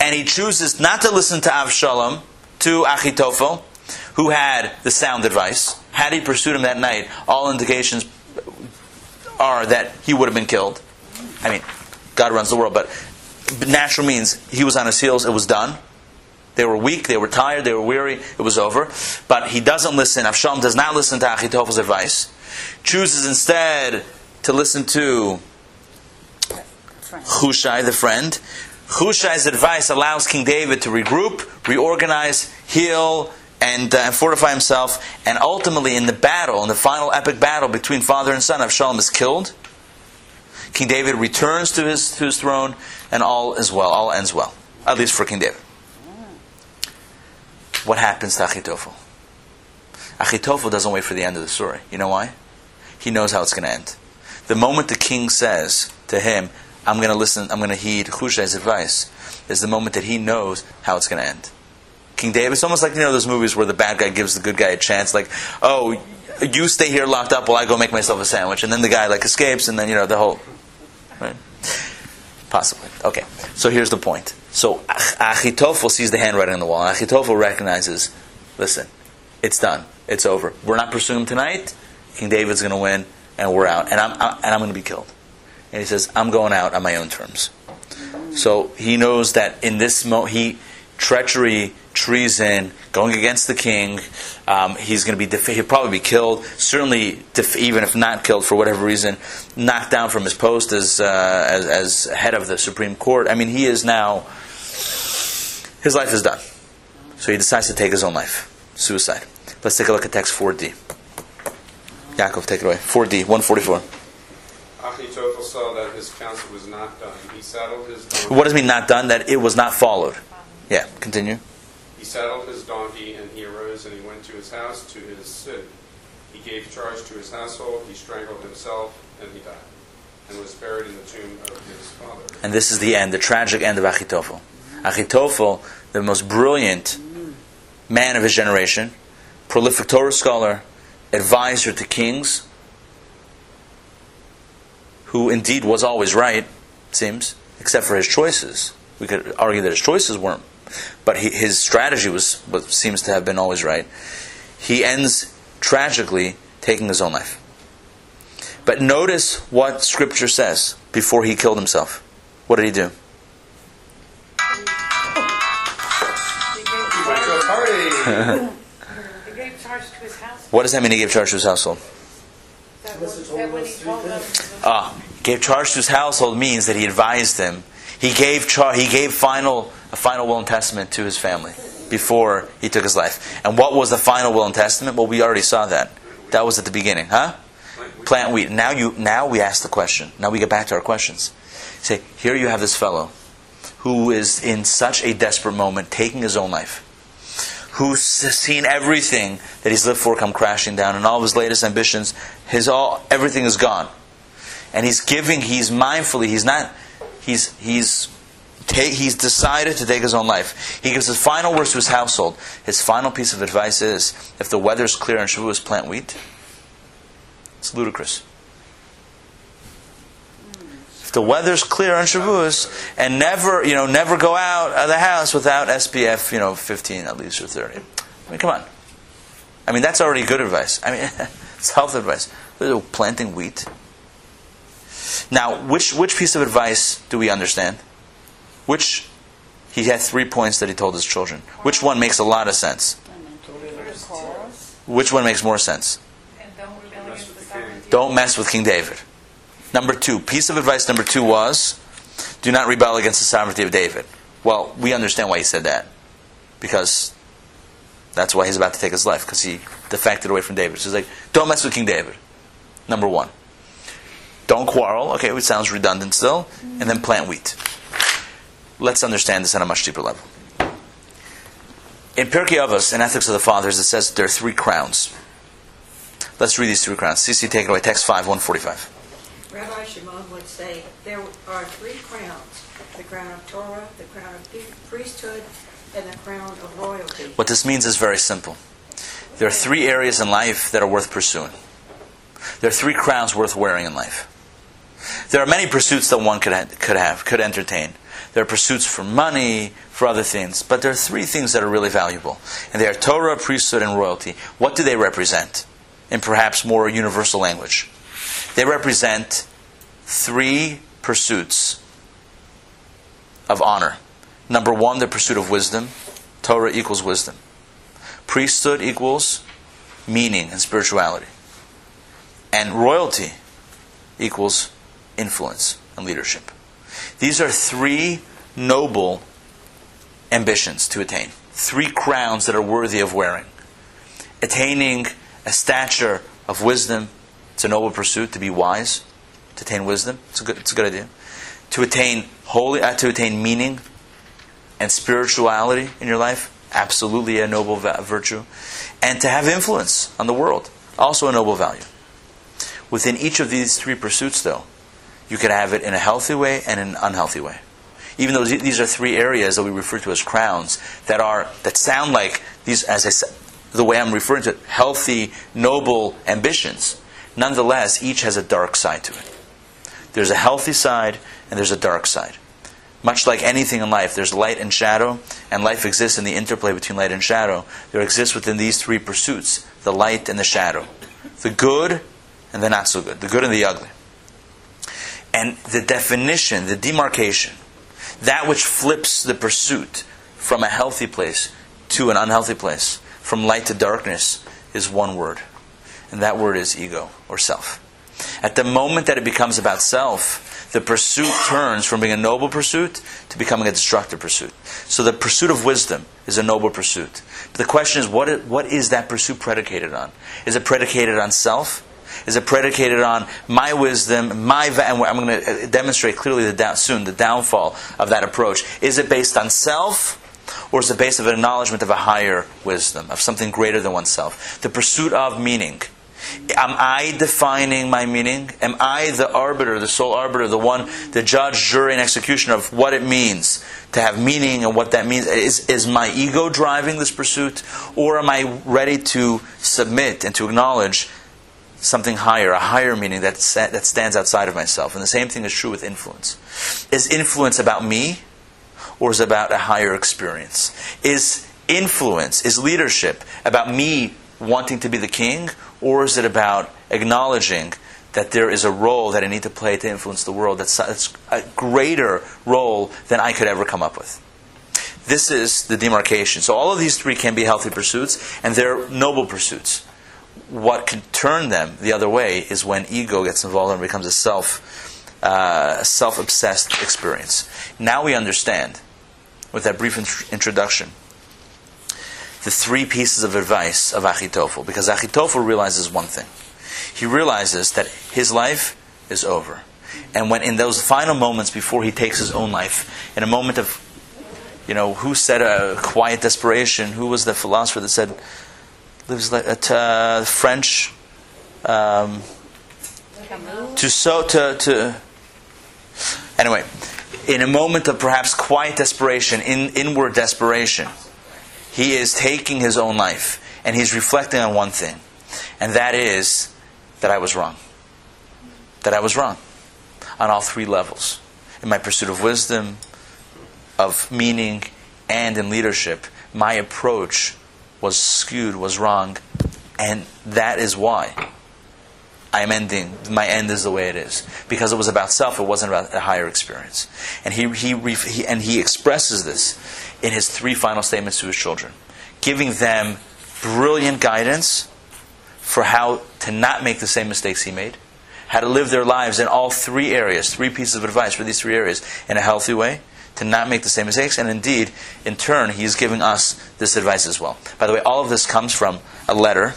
and he chooses not to listen to Avshalom, to Achitophel, who had the sound advice. Had he pursued him that night, all indications are that he would have been killed. I mean, God runs the world, but natural means he was on his heels, it was done. They were weak, they were tired, they were weary, it was over. But he doesn't listen, Avshalom does not listen to Achitophel's advice. Chooses instead to listen to Hushai, the friend. Hushai's advice allows King David to regroup, reorganize, heal, and uh, fortify himself. And ultimately, in the battle, in the final epic battle between father and son, Avshalom is killed. King David returns to his, to his throne, and all is well. All ends well. At least for King David. What happens to Achitophel? Achitophel doesn't wait for the end of the story. You know why? He knows how it's going to end. The moment the king says to him, I'm going to listen, I'm going to heed Hushai's advice, is the moment that he knows how it's going to end. King David, it's almost like, you know, those movies where the bad guy gives the good guy a chance, like, oh, you stay here locked up while I go make myself a sandwich. And then the guy, like, escapes, and then, you know, the whole. Right? Possibly. Okay. So here's the point. So Achitophel sees the handwriting on the wall. And Achitophel recognizes, listen, it's done. It's over. We're not pursuing tonight. King David's going to win, and we're out. And I'm, I'm and I'm going to be killed. And he says, I'm going out on my own terms. So he knows that in this moment, he treachery, treason, going against the king. Um, he's going to be he'll probably be killed. Certainly, def- even if not killed for whatever reason, knocked down from his post as, uh, as as head of the Supreme Court. I mean, he is now his life is done. So he decides to take his own life, suicide. Let's take a look at text 4d. Yaakov, take it away. 4d, 144. Achitophel saw that his counsel was not done. He saddled his donkey. What does it mean not done? That it was not followed. Yeah, continue. He saddled his donkey and he arose and he went to his house, to his city. He gave charge to his household. He strangled himself and he died, and was buried in the tomb of his father. And this is the end, the tragic end of Achitophel. Achitophel, the most brilliant man of his generation, prolific Torah scholar, advisor to kings, who indeed was always right, seems, except for his choices. We could argue that his choices weren't, but he, his strategy was what seems to have been always right. He ends tragically taking his own life. But notice what Scripture says before he killed himself. What did he do? gave charge to his house. What does that mean? He gave charge to his household. That when, that when he told them. Ah, gave charge to his household means that he advised him. He gave char- he gave final a final will and testament to his family before he took his life. And what was the final will and testament? Well, we already saw that. That was at the beginning, huh? Plant wheat. Now you now we ask the question. Now we get back to our questions. Say, here you have this fellow who is in such a desperate moment, taking his own life. Who's seen everything that he's lived for come crashing down, and all of his latest ambitions, his all everything is gone. And he's giving, he's mindfully, he's not, he's he's take, he's decided to take his own life. He gives his final words to his household. His final piece of advice is: if the weather's clear on Shavuos, plant wheat. It's ludicrous. The weather's clear on Shavuos, and never, you know, never go out of the house without SPF, you know, 15 at least or 30. I mean, come on. I mean, that's already good advice. I mean, it's health advice. Planting wheat. Now, which which piece of advice do we understand? Which he had three points that he told his children. Which one makes a lot of sense? Which one makes more sense? And don't rebel against the sovereignty. Don't mess with King David. Number two, piece of advice number two was do not rebel against the sovereignty of David. Well, we understand why he said that. Because that's why he's about to take his life, because he defected away from David. So he's like, don't mess with King David. Number one. Don't quarrel. Okay, it sounds redundant still. And then plant wheat. Let's understand this on a much deeper level. In Pirkei Avos, in Ethics of the Fathers, it says there are three crowns. Let's read these three crowns. CC, take away. Text 5, 145. Rabbi Shimon would say there are three crowns the crown of Torah, the crown of priesthood, and the crown of royalty. What this means is very simple. There are three areas in life that are worth pursuing. There are three crowns worth wearing in life. There are many pursuits that one could, ha- could have, could entertain. There are pursuits for money, for other things, but there are three things that are really valuable. And they are Torah, priesthood, and royalty. What do they represent? In perhaps more universal language. They represent three pursuits of honor. Number one, the pursuit of wisdom. Torah equals wisdom. Priesthood equals meaning and spirituality. And royalty equals influence and leadership. These are three noble ambitions to attain. Three crowns that are worthy of wearing. Attaining a stature of wisdom, it's a noble pursuit to be wise, to attain wisdom. It's a good, it's a good idea. To attain holy, uh, to attain meaning and spirituality in your life, absolutely a noble va- virtue. And to have influence on the world, also a noble value. Within each of these three pursuits, though, You can have it in a healthy way and an unhealthy way. Even though these are three areas that we refer to as crowns that are that sound like these, as I said, the way I'm referring to it, healthy, noble ambitions. Nonetheless, each has a dark side to it. There's a healthy side and there's a dark side. Much like anything in life, there's light and shadow, and life exists in the interplay between light and shadow. There exists within these three pursuits the light and the shadow, the good and the not so good, the good and the ugly. And the definition, the demarcation, that which flips the pursuit from a healthy place to an unhealthy place, from light to darkness, is one word. And that word is ego or self. At the moment that it becomes about self, the pursuit turns from being a noble pursuit to becoming a destructive pursuit. So the pursuit of wisdom is a noble pursuit. But the question is, what is, what is that pursuit predicated on? Is it predicated on self? Is it predicated on my wisdom, my va- and I'm going to uh, demonstrate clearly the down, soon the downfall of that approach. Is it based on self, or is it based on an acknowledgement of a higher wisdom, of something greater than oneself? The pursuit of meaning. Am I defining my meaning? Am I the arbiter, the sole arbiter, the one, the judge, jury, and executioner of what it means to have meaning and what that means? Is, is my ego driving this pursuit? Or am I ready to submit and to acknowledge something higher, a higher meaning that, that stands outside of myself? And the same thing is true with influence. Is influence about me? Or is it about a higher experience? Is influence, is leadership about me wanting to be the king? Or is it about acknowledging that there is a role that I need to play to influence the world that's, that's a greater role than I could ever come up with? This is the demarcation. So all of these three can be healthy pursuits, and they're noble pursuits. What can turn them the other way is when ego gets involved and becomes a self, uh, self-obsessed experience. Now we understand, with that brief int- introduction, the three pieces of advice of Achitophel, because Achitophel realizes one thing. He realizes that his life is over. And when in those final moments before he takes his own life, in a moment of, you know, who said a quiet desperation? Who was the philosopher that said, lives like uh, French, um, to so to to. Anyway, in a moment of perhaps quiet desperation, in inward desperation, he is taking his own life and he's reflecting on one thing, and that is that I was wrong. That I was wrong on all three levels in my pursuit of wisdom, of meaning, and in leadership. My approach was skewed, was wrong, and that is why I'm ending. My end is the way it is because it was about self. It wasn't about a higher experience, and he, he, he and he expresses this in his three final statements to his children, giving them brilliant guidance for how to not make the same mistakes he made, how to live their lives in all three areas, three pieces of advice for these three areas in a healthy way, to not make the same mistakes, and indeed, in turn, he is giving us this advice as well. By the way, all of this comes from a letter.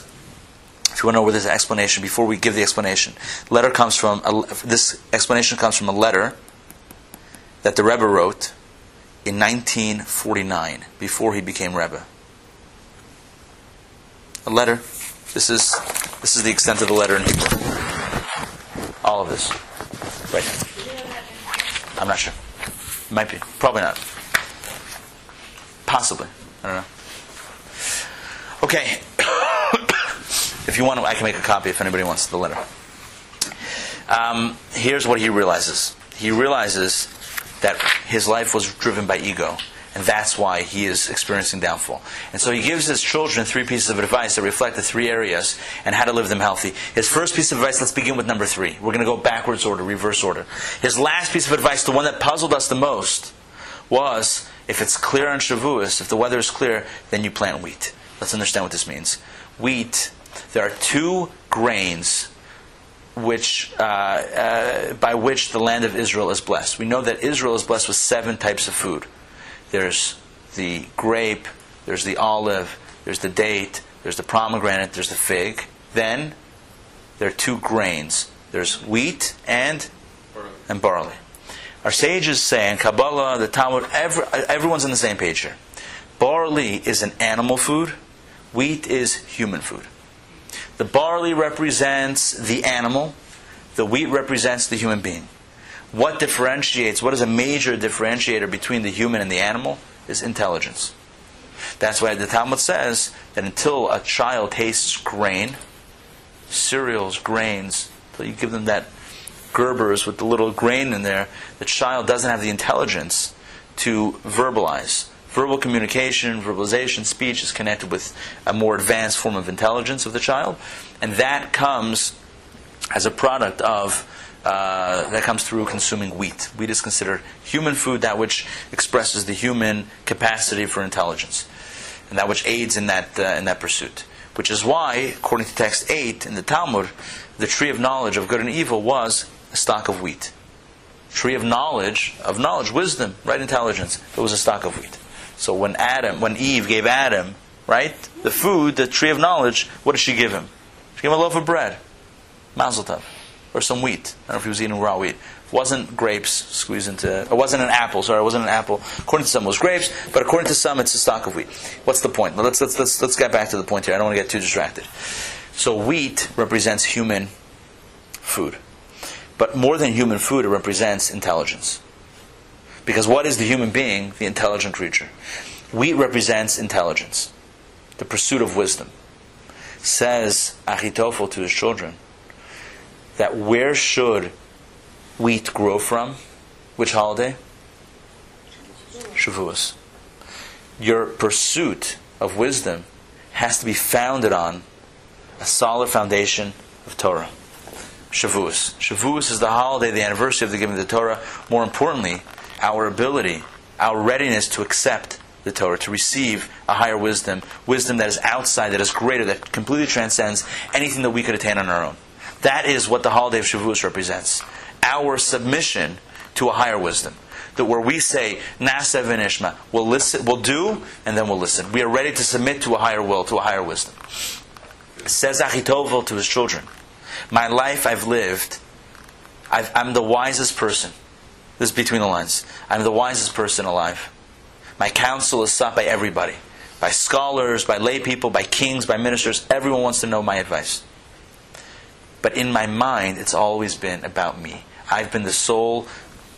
If you want to know where this explanation, before we give the explanation, letter comes from a, this explanation comes from a letter that the Rebbe wrote in 1949, before he became Rebbe. A letter. This is this is the extent of the letter in Hebrew. All of this, right. I'm not sure. Might be. Probably not. Possibly. I don't know. Okay. if you want, I can make a copy if anybody wants the letter. Um, here's what he realizes. He realizes that his life was driven by ego, and that's why he is experiencing downfall. And so he gives his children three pieces of advice that reflect the three areas and how to live them healthy. His first piece of advice, let's begin with number three. We're going to go backwards order, reverse order. His last piece of advice, the one that puzzled us the most, was if it's clear on Shavuos, if the weather is clear, then you plant wheat. Let's understand what this means. Wheat, there are two grains which, uh, uh, by which the land of Israel is blessed. We know that Israel is blessed with seven types of food. There's the grape, there's the olive, there's the date, there's the pomegranate, there's the fig. Then there are two grains. There's wheat and and barley. Our sages say in Kabbalah, the Talmud, every, everyone's on the same page here. Barley is an animal food. Wheat is human food. The barley represents the animal, the wheat represents the human being. what differentiates, what is a major differentiator between the human and the animal is intelligence. That's why the Talmud says that until a child tastes grain, cereals, grains, until you give them that Gerbers with the little grain in there, the child doesn't have the intelligence to verbalize. Verbal communication, verbalization, speech is connected with a more advanced form of intelligence of the child, and that comes as a product of uh, that comes through consuming wheat. Wheat is considered human food, that which expresses the human capacity for intelligence, and that which aids in that uh, in that pursuit. Which is why, according to text eight in the Talmud, the tree of knowledge of good and evil was a stock of wheat. Tree of knowledge, of knowledge, wisdom, right intelligence. It was a stock of wheat. So when Adam, when Eve gave Adam, right, the food, the tree of knowledge, what did she give him? She gave him a loaf of bread, mazel tov, or some wheat. I don't know if he was eating raw wheat. It wasn't grapes squeezed into. It wasn't an apple. Sorry, it wasn't an apple. According to some, it was grapes, but according to some, it's a stock of wheat. What's the point? Let's let's let's let's get back to the point here. I don't want to get too distracted. So wheat represents human food. But more than human food, it represents intelligence. Because what is the human being? The intelligent creature. Wheat represents intelligence, the pursuit of wisdom. Says Achitophel to his children that where should wheat grow from? Which holiday? Shavuos. Your pursuit of wisdom has to be founded on a solid foundation of Torah. Shavuos. Shavuos is the holiday, the anniversary of the giving of the Torah. More importantly, our ability, our readiness to accept the Torah, to receive a higher wisdom, wisdom that is outside, that is greater, that completely transcends anything that we could attain on our own. That is what the holiday of Shavuos represents. Our submission to a higher wisdom. That where we say, Na'aseh v'nishma, we'll listen, we'll do, and then we'll listen. We are ready to submit to a higher will, to a higher wisdom. Says Achitophel to his children, my life I've lived, i am the wisest person. This is between the lines. I'm the wisest person alive. My counsel is sought by everybody by scholars, by lay people, by kings, by ministers. Everyone wants to know my advice. But in my mind, it's always been about me. I've been the sole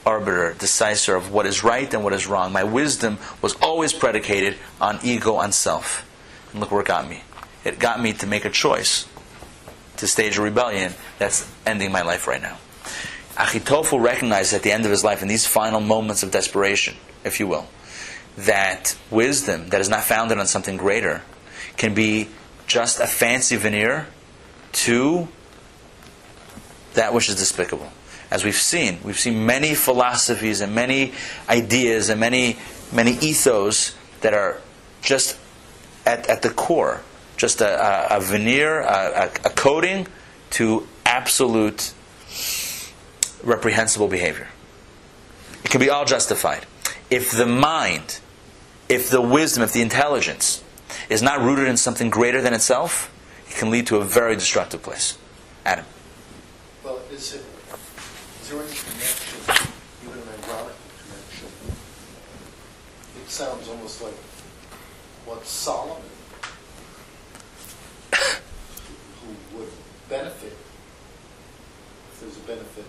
arbiter, decisor of what is right and what is wrong. My wisdom was always predicated on ego, on self. And look where it got me. It got me to make a choice to stage a rebellion that's ending my life right now. Achitophel recognized at the end of his life, in these final moments of desperation, if you will, that wisdom that is not founded on something greater can be just a fancy veneer to that which is despicable. As we've seen, we've seen many philosophies and many ideas and many many ethos that are just at, at the core just a, a, a veneer, a, a coating to absolute reprehensible behavior. It can be all justified. If the mind, if the wisdom, if the intelligence is not rooted in something greater than itself, it can lead to a very destructive place. Adam. Well, is it is there any connection, even an ironic connection? It sounds almost like what Solomon who would benefit, if there's a benefit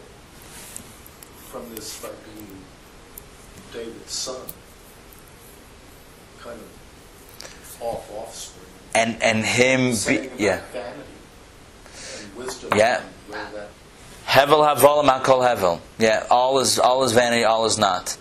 from this by being David's son, kind of off offspring. And and him be, yeah. Vanity and wisdom. Yeah. Hevel havolam kol hevel. Yeah, all is all is vanity, all is not.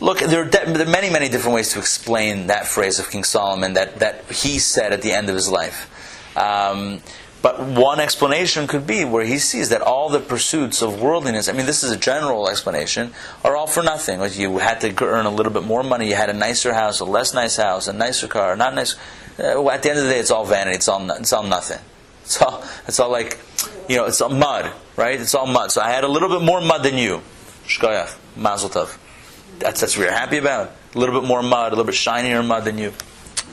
Look, there are, de- there are, many, many different ways to explain that phrase of King Solomon that, that he said at the end of his life. Um, but one explanation could be where he sees that all the pursuits of worldliness, I mean, this is a general explanation, are all for nothing. Like you had to earn a little bit more money, you had a nicer house, a less nice house, a nicer car, not nice. Uh, at the end of the day, it's all vanity, it's all, it's all nothing. It's all, it's all like, you know, it's all mud, right? It's all mud. So I had a little bit more mud than you. Shkoyach, mazel tov. That's, that's what you're happy about. A little bit more mud, a little bit shinier mud than you.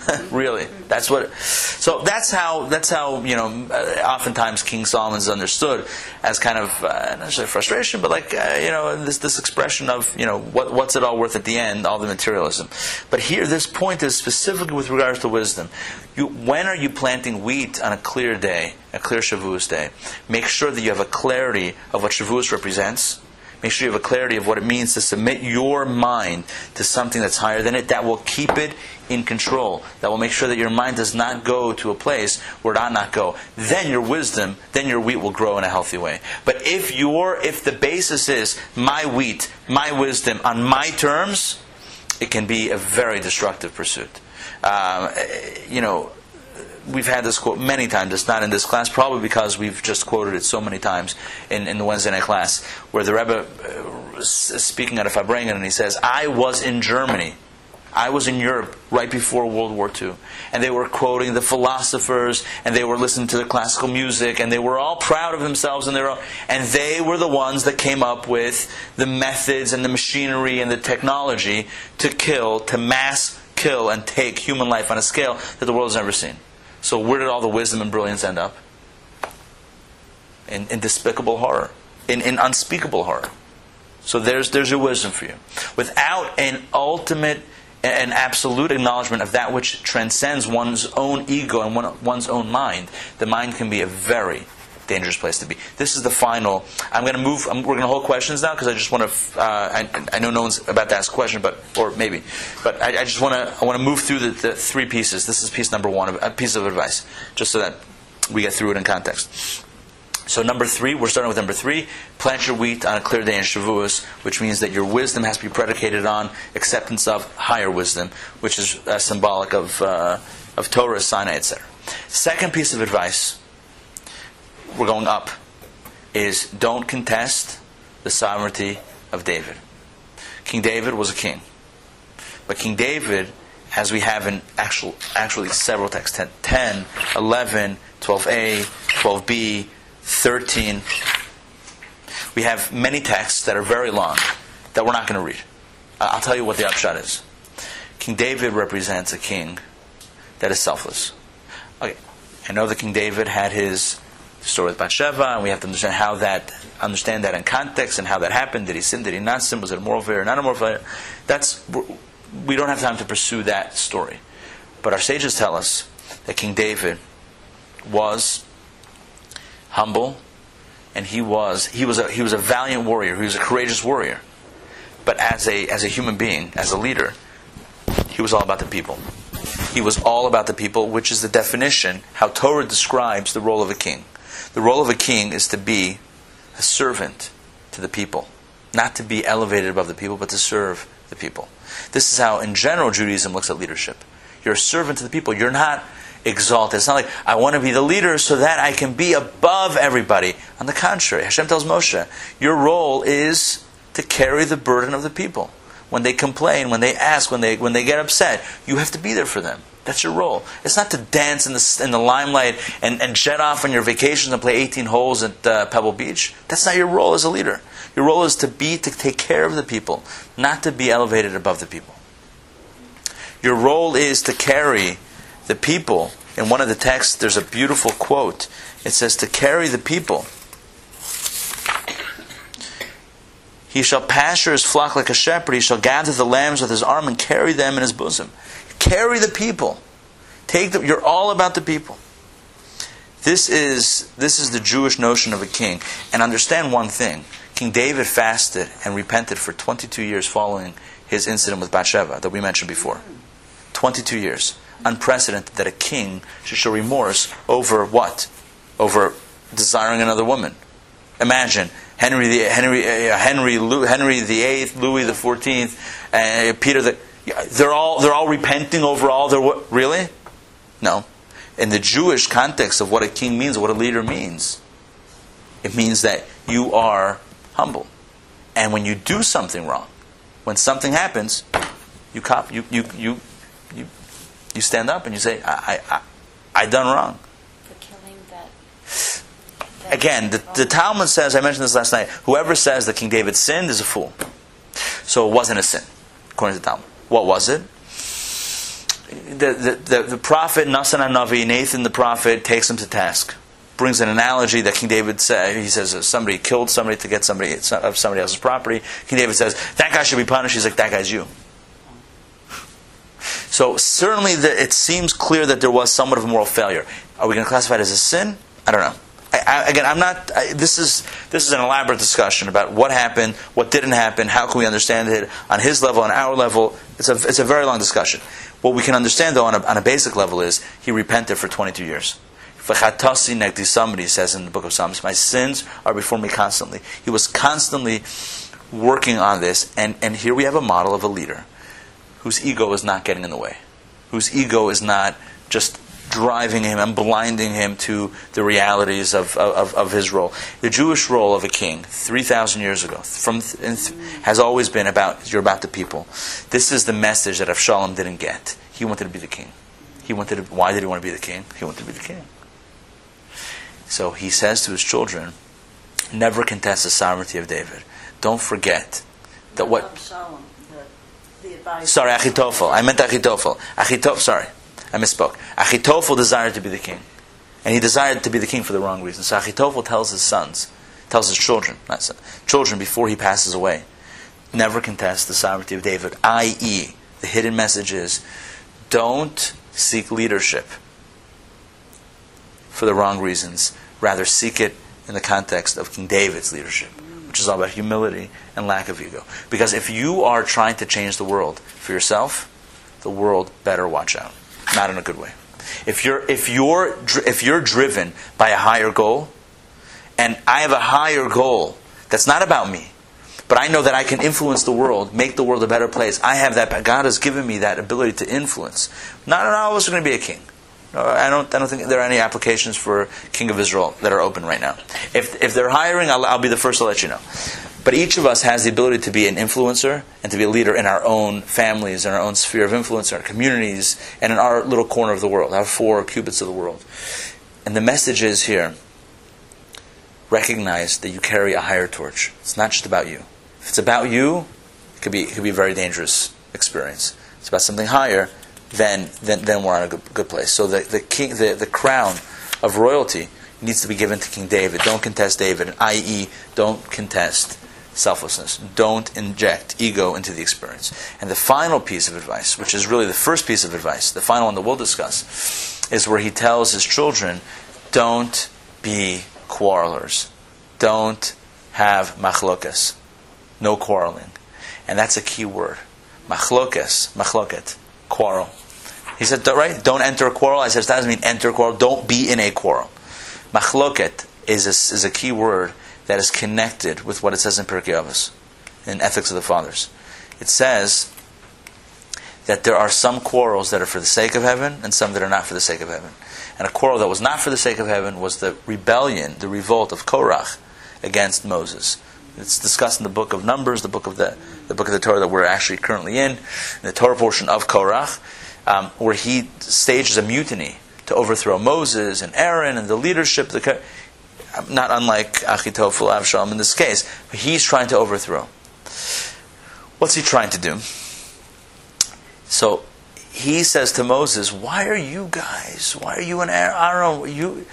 really, that's what. So that's how that's how you know. Uh, oftentimes, King Solomon is understood as kind of uh, not necessarily frustration, but like uh, you know this this expression of you know what what's it all worth at the end, all the materialism. But here, this point is specifically with regards to wisdom. You, when are you planting wheat on a clear day, a clear Shavuos day? Make sure that you have a clarity of what Shavuos represents Make sure you have a clarity of what it means to submit your mind to something that's higher than it. That will keep it in control. That will make sure that your mind does not go to a place where it ought not go. Then your wisdom, then your wheat will grow in a healthy way. But if your if the basis is my wheat, my wisdom on my terms, it can be a very destructive pursuit. Um, you know, we've had this quote many times. It's not in this class, probably because we've just quoted it so many times in, in the Wednesday night class, where the Rebbe uh, is speaking at a Farbrengen and he says, "I was in Germany." I was in Europe right before World War II, and they were quoting the philosophers, and they were listening to the classical music, and they were all proud of themselves and their own, and they were the ones that came up with the methods and the machinery and the technology to kill, to mass kill and take human life on a scale that the world has never seen. So where did all the wisdom and brilliance end up? In, in despicable horror, in, in unspeakable horror. So there's there's your wisdom for you. Without an ultimate an absolute acknowledgement of that which transcends one's own ego and one, one's own mind, the mind can be a very dangerous place to be. This is the final. I'm going to move. I'm, we're going to hold questions now because I just want to. Uh, I, I, know no one's about to ask a question, but or maybe, but I, I just want to. I want to move through the, the, three pieces. This is piece number one, a piece of advice, just so that we get through it in context. So number three, we're starting with number three. Plant your wheat on a clear day in Shavuos, which means that your wisdom has to be predicated on acceptance of higher wisdom, which is uh, symbolic of uh, of Torah, Sinai, etc. Second piece of advice, we're going up, is don't contest the sovereignty of David. King David was a king, but King David, as we have in actual, actually several texts 10, 10 11, 12a, 12b, 13. We have many texts that are very long that we're not going to read. I'll tell you what the upshot is. King David represents a king that is selfless. Okay, I know that King David had his story with Bathsheba, and we have to understand how that understand that in context and how that happened. Did he sin? Did he not sin? Was it a moral failure? Not a moral failure? That's we don't have time to pursue that story. But our sages tell us that King David was humble, and he was he was a he was a valiant warrior. He was a courageous warrior. But as a as a human being, as a leader, he was all about the people. He was all about the people, which is the definition how Torah describes the role of a king. The role of a king is to be a servant to the people, not to be elevated above the people, but to serve the people. This is how, in general, Judaism looks at leadership. You're a servant to the people. You're not exalted. It's not like I want to be the leader so that I can be above everybody. On the contrary, Hashem tells Moshe, your role is to carry the burden of the people. When they complain, when they ask, when they when they get upset, you have to be there for them. That's your role. It's not to dance in the, in the limelight and, and jet off on your vacations and play 18 holes at uh, Pebble Beach. That's not your role as a leader. Your role is to be, to take care of the people, not to be elevated above the people. Your role is to carry the people. In one of the texts, there's a beautiful quote. It says, To carry the people. He shall pasture his flock like a shepherd. He shall gather the lambs with his arm and carry them in his bosom. Carry the people. Take the, you're all about the people. This is, this is the Jewish notion of a king. And understand one thing King David fasted and repented for 22 years following his incident with Bathsheba that we mentioned before. 22 years unprecedented that a king should show remorse over what? Over desiring another woman. Imagine Henry the Henry uh, Henry Henry the Eighth, Louis the Fourteenth, uh, Peter the. They're all they're all repenting over all their really. No, in the Jewish context of what a king means, what a leader means, it means that you are humble, and when you do something wrong, when something happens, you cop you you you you you stand up and you say, I, I, I done wrong. For killing that. Again, the, the Talmud says, I mentioned this last night, whoever says that King David sinned is a fool. So it wasn't a sin, according to the Talmud. What was it? The, the, the, the prophet Nasan Navi, Nathan the prophet, takes him to task. Brings an analogy that King David said. He says uh, somebody killed somebody to get somebody uh, of somebody else's property. King David says that guy should be punished. He's like that guy's you. So certainly the, it seems clear that there was somewhat of a moral failure. Are we going to classify it as a sin? I don't know. I, again, I'm not. I, this is this is an elaborate discussion about what happened, what didn't happen, how can we understand it on his level, on our level. It's a it's a very long discussion. What we can understand, though, on a, on a basic level, is he repented for 22 years. Somebody says in the book of Psalms, my sins are before me constantly. He was constantly working on this, and, and here we have a model of a leader whose ego is not getting in the way, whose ego is not just driving him and blinding him to the realities of, of, of his role. The Jewish role of a king, 3,000 years ago, from, has always been about, you're about the people. This is the message that Avshalom didn't get. He wanted to be the king. He wanted to, why did he want to be the king? He wanted to be the king. So he says to his children, never contest the sovereignty of David. Don't forget that what. Absalom, the, the advisor. Sorry, Achitofel. I meant Achitofel. Achitofel, sorry. I misspoke. Achitofel desired to be the king. And he desired to be the king for the wrong reason. So Achitofel tells his sons, tells his children, not son, children before he passes away, never contest the sovereignty of David, i.e., the hidden message is don't seek leadership for the wrong reasons. Rather, seek it in the context of King David's leadership, which is all about humility and lack of ego. Because if you are trying to change the world for yourself, the world better watch out. Not in a good way. If you're, if you're, if you're driven by a higher goal, and I have a higher goal that's not about me, but I know that I can influence the world, make the world a better place. I have that. God has given me that ability to influence. Not, all of us are going to be a king. I don't, I don't think there are any applications for King of Israel that are open right now. If, if they're hiring, I'll, I'll be the first to let you know. But each of us has the ability to be an influencer and to be a leader in our own families, in our own sphere of influence, in our communities, and in our little corner of the world, our four cubits of the world. And the message is here recognize that you carry a higher torch. It's not just about you. If it's about you, it could be, it could be a very dangerous experience. It's about something higher, then, then, then we're on a good, good place. So the, the, king, the, the crown of royalty needs to be given to King David. Don't contest David, i.e., don't contest selflessness. Don't inject ego into the experience. And the final piece of advice, which is really the first piece of advice, the final one that we'll discuss, is where he tells his children, don't be quarrelers. Don't have machlokas. No quarreling. And that's a key word. Machlokas, machloket, quarrel. He said, right? Don't enter a quarrel. I said, that doesn't mean enter a quarrel. Don't be in a quarrel. Machloket is a, is a key word that is connected with what it says in Pirkei Avos, in Ethics of the Fathers. It says that there are some quarrels that are for the sake of heaven and some that are not for the sake of heaven. And a quarrel that was not for the sake of heaven was the rebellion, the revolt of Korach against Moses. It's discussed in the book of Numbers, the book of the, the book of the Torah that we're actually currently in, in the Torah portion of Korach, um, where he stages a mutiny to overthrow Moses and Aaron and the leadership. The, not unlike Achitofel, Avshalom in this case, he's trying to overthrow. What's he trying to do? So he says to Moses, "Why are you guys? Why are you and Aaron? You,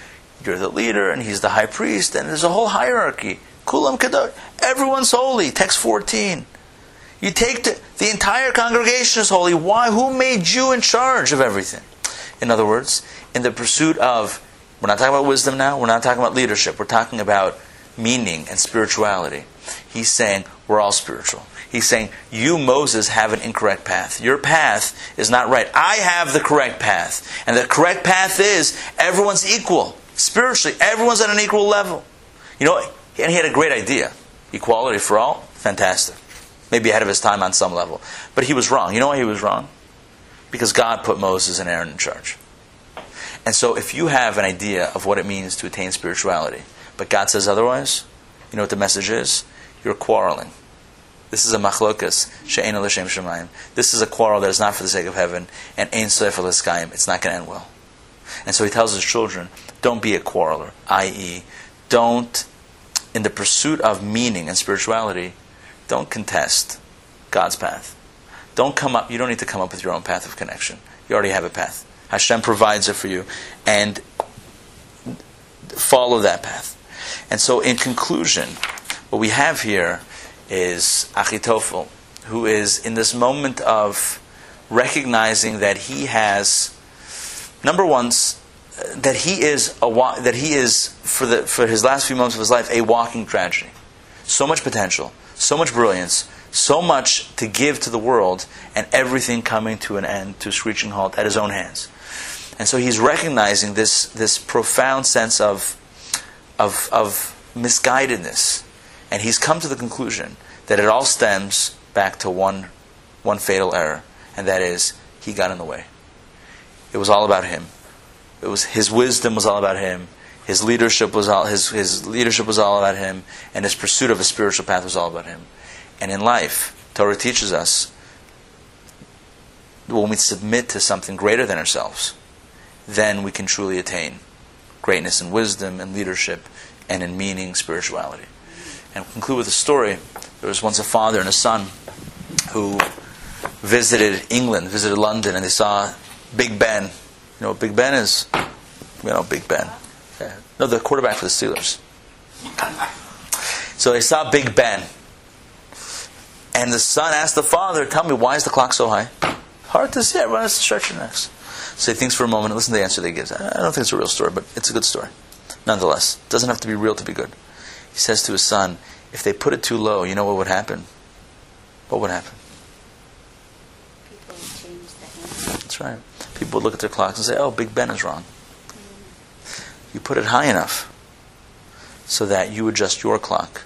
you're the leader, and he's the high priest, and there's a whole hierarchy. Kulam kadosh. Everyone's holy. Text 14. You take the, the entire congregation is holy. Why? Who made you in charge of everything? In other words, in the pursuit of we're not talking about wisdom now. We're not talking about leadership. We're talking about meaning and spirituality. He's saying we're all spiritual. He's saying you, Moses, have an incorrect path. Your path is not right. I have the correct path. And the correct path is everyone's equal. Spiritually, everyone's at an equal level. You know, and he had a great idea. Equality for all, fantastic. Maybe ahead of his time on some level. But he was wrong. You know why he was wrong? Because God put Moses and Aaron in charge. And so if you have an idea of what it means to attain spirituality, but God says otherwise, you know what the message is? You're quarreling. This is a machlokas, she'ena l'shem shemayim. This is a quarrel that is not for the sake of heaven, and ein sofer l'skayim. It's not going to end well. And so he tells his children, don't be a quarreler, i.e., don't, in the pursuit of meaning and spirituality, don't contest God's path. Don't come up, you don't need to come up with your own path of connection. You already have a path. Hashem provides it for you, and follow that path. And so, in conclusion, what we have here is Achitofel, who is in this moment of recognizing that he has, number one, that he is a that he is for the for his last few moments of his life a walking tragedy. So much potential, so much brilliance, so much to give to the world, and everything coming to an end, to a screeching halt at his own hands. And so he's recognizing this this profound sense of of of misguidedness, and he's come to the conclusion that it all stems back to one one fatal error, and that is he got in the way. It was all about him. It was his wisdom was all about him. His leadership was all his, his leadership was all about him, and his pursuit of a spiritual path was all about him. And in life, Torah teaches us when we submit to something greater than ourselves, then we can truly attain greatness in wisdom and leadership and in meaning, spirituality. And we'll conclude with a story. There was once a father and a son who visited England, visited London, and they saw Big Ben. You know what Big Ben is? You know Big Ben. Yeah. No, the quarterback for the Steelers. So they saw Big Ben. And the son asked the father, Tell me, why is the clock so high? Hard to see. Everyone has to stretch your necks. So he thinks for a moment and listen to the answer that he gives. I don't think it's a real story, but it's a good story. Nonetheless, it doesn't have to be real to be good. He says to his son, If they put it too low, you know what would happen? What would happen? People would change the. That's right. People would look at their clocks and say, oh, Big Ben is wrong. You put it high enough so that you adjust your clock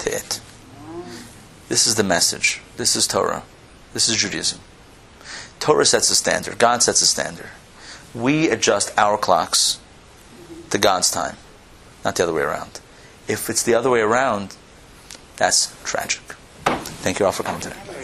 to it. This is the message. This is Torah. This is Judaism. Torah sets a standard. God sets a standard. We adjust our clocks to God's time, not the other way around. If it's the other way around, that's tragic. Thank you all for coming today.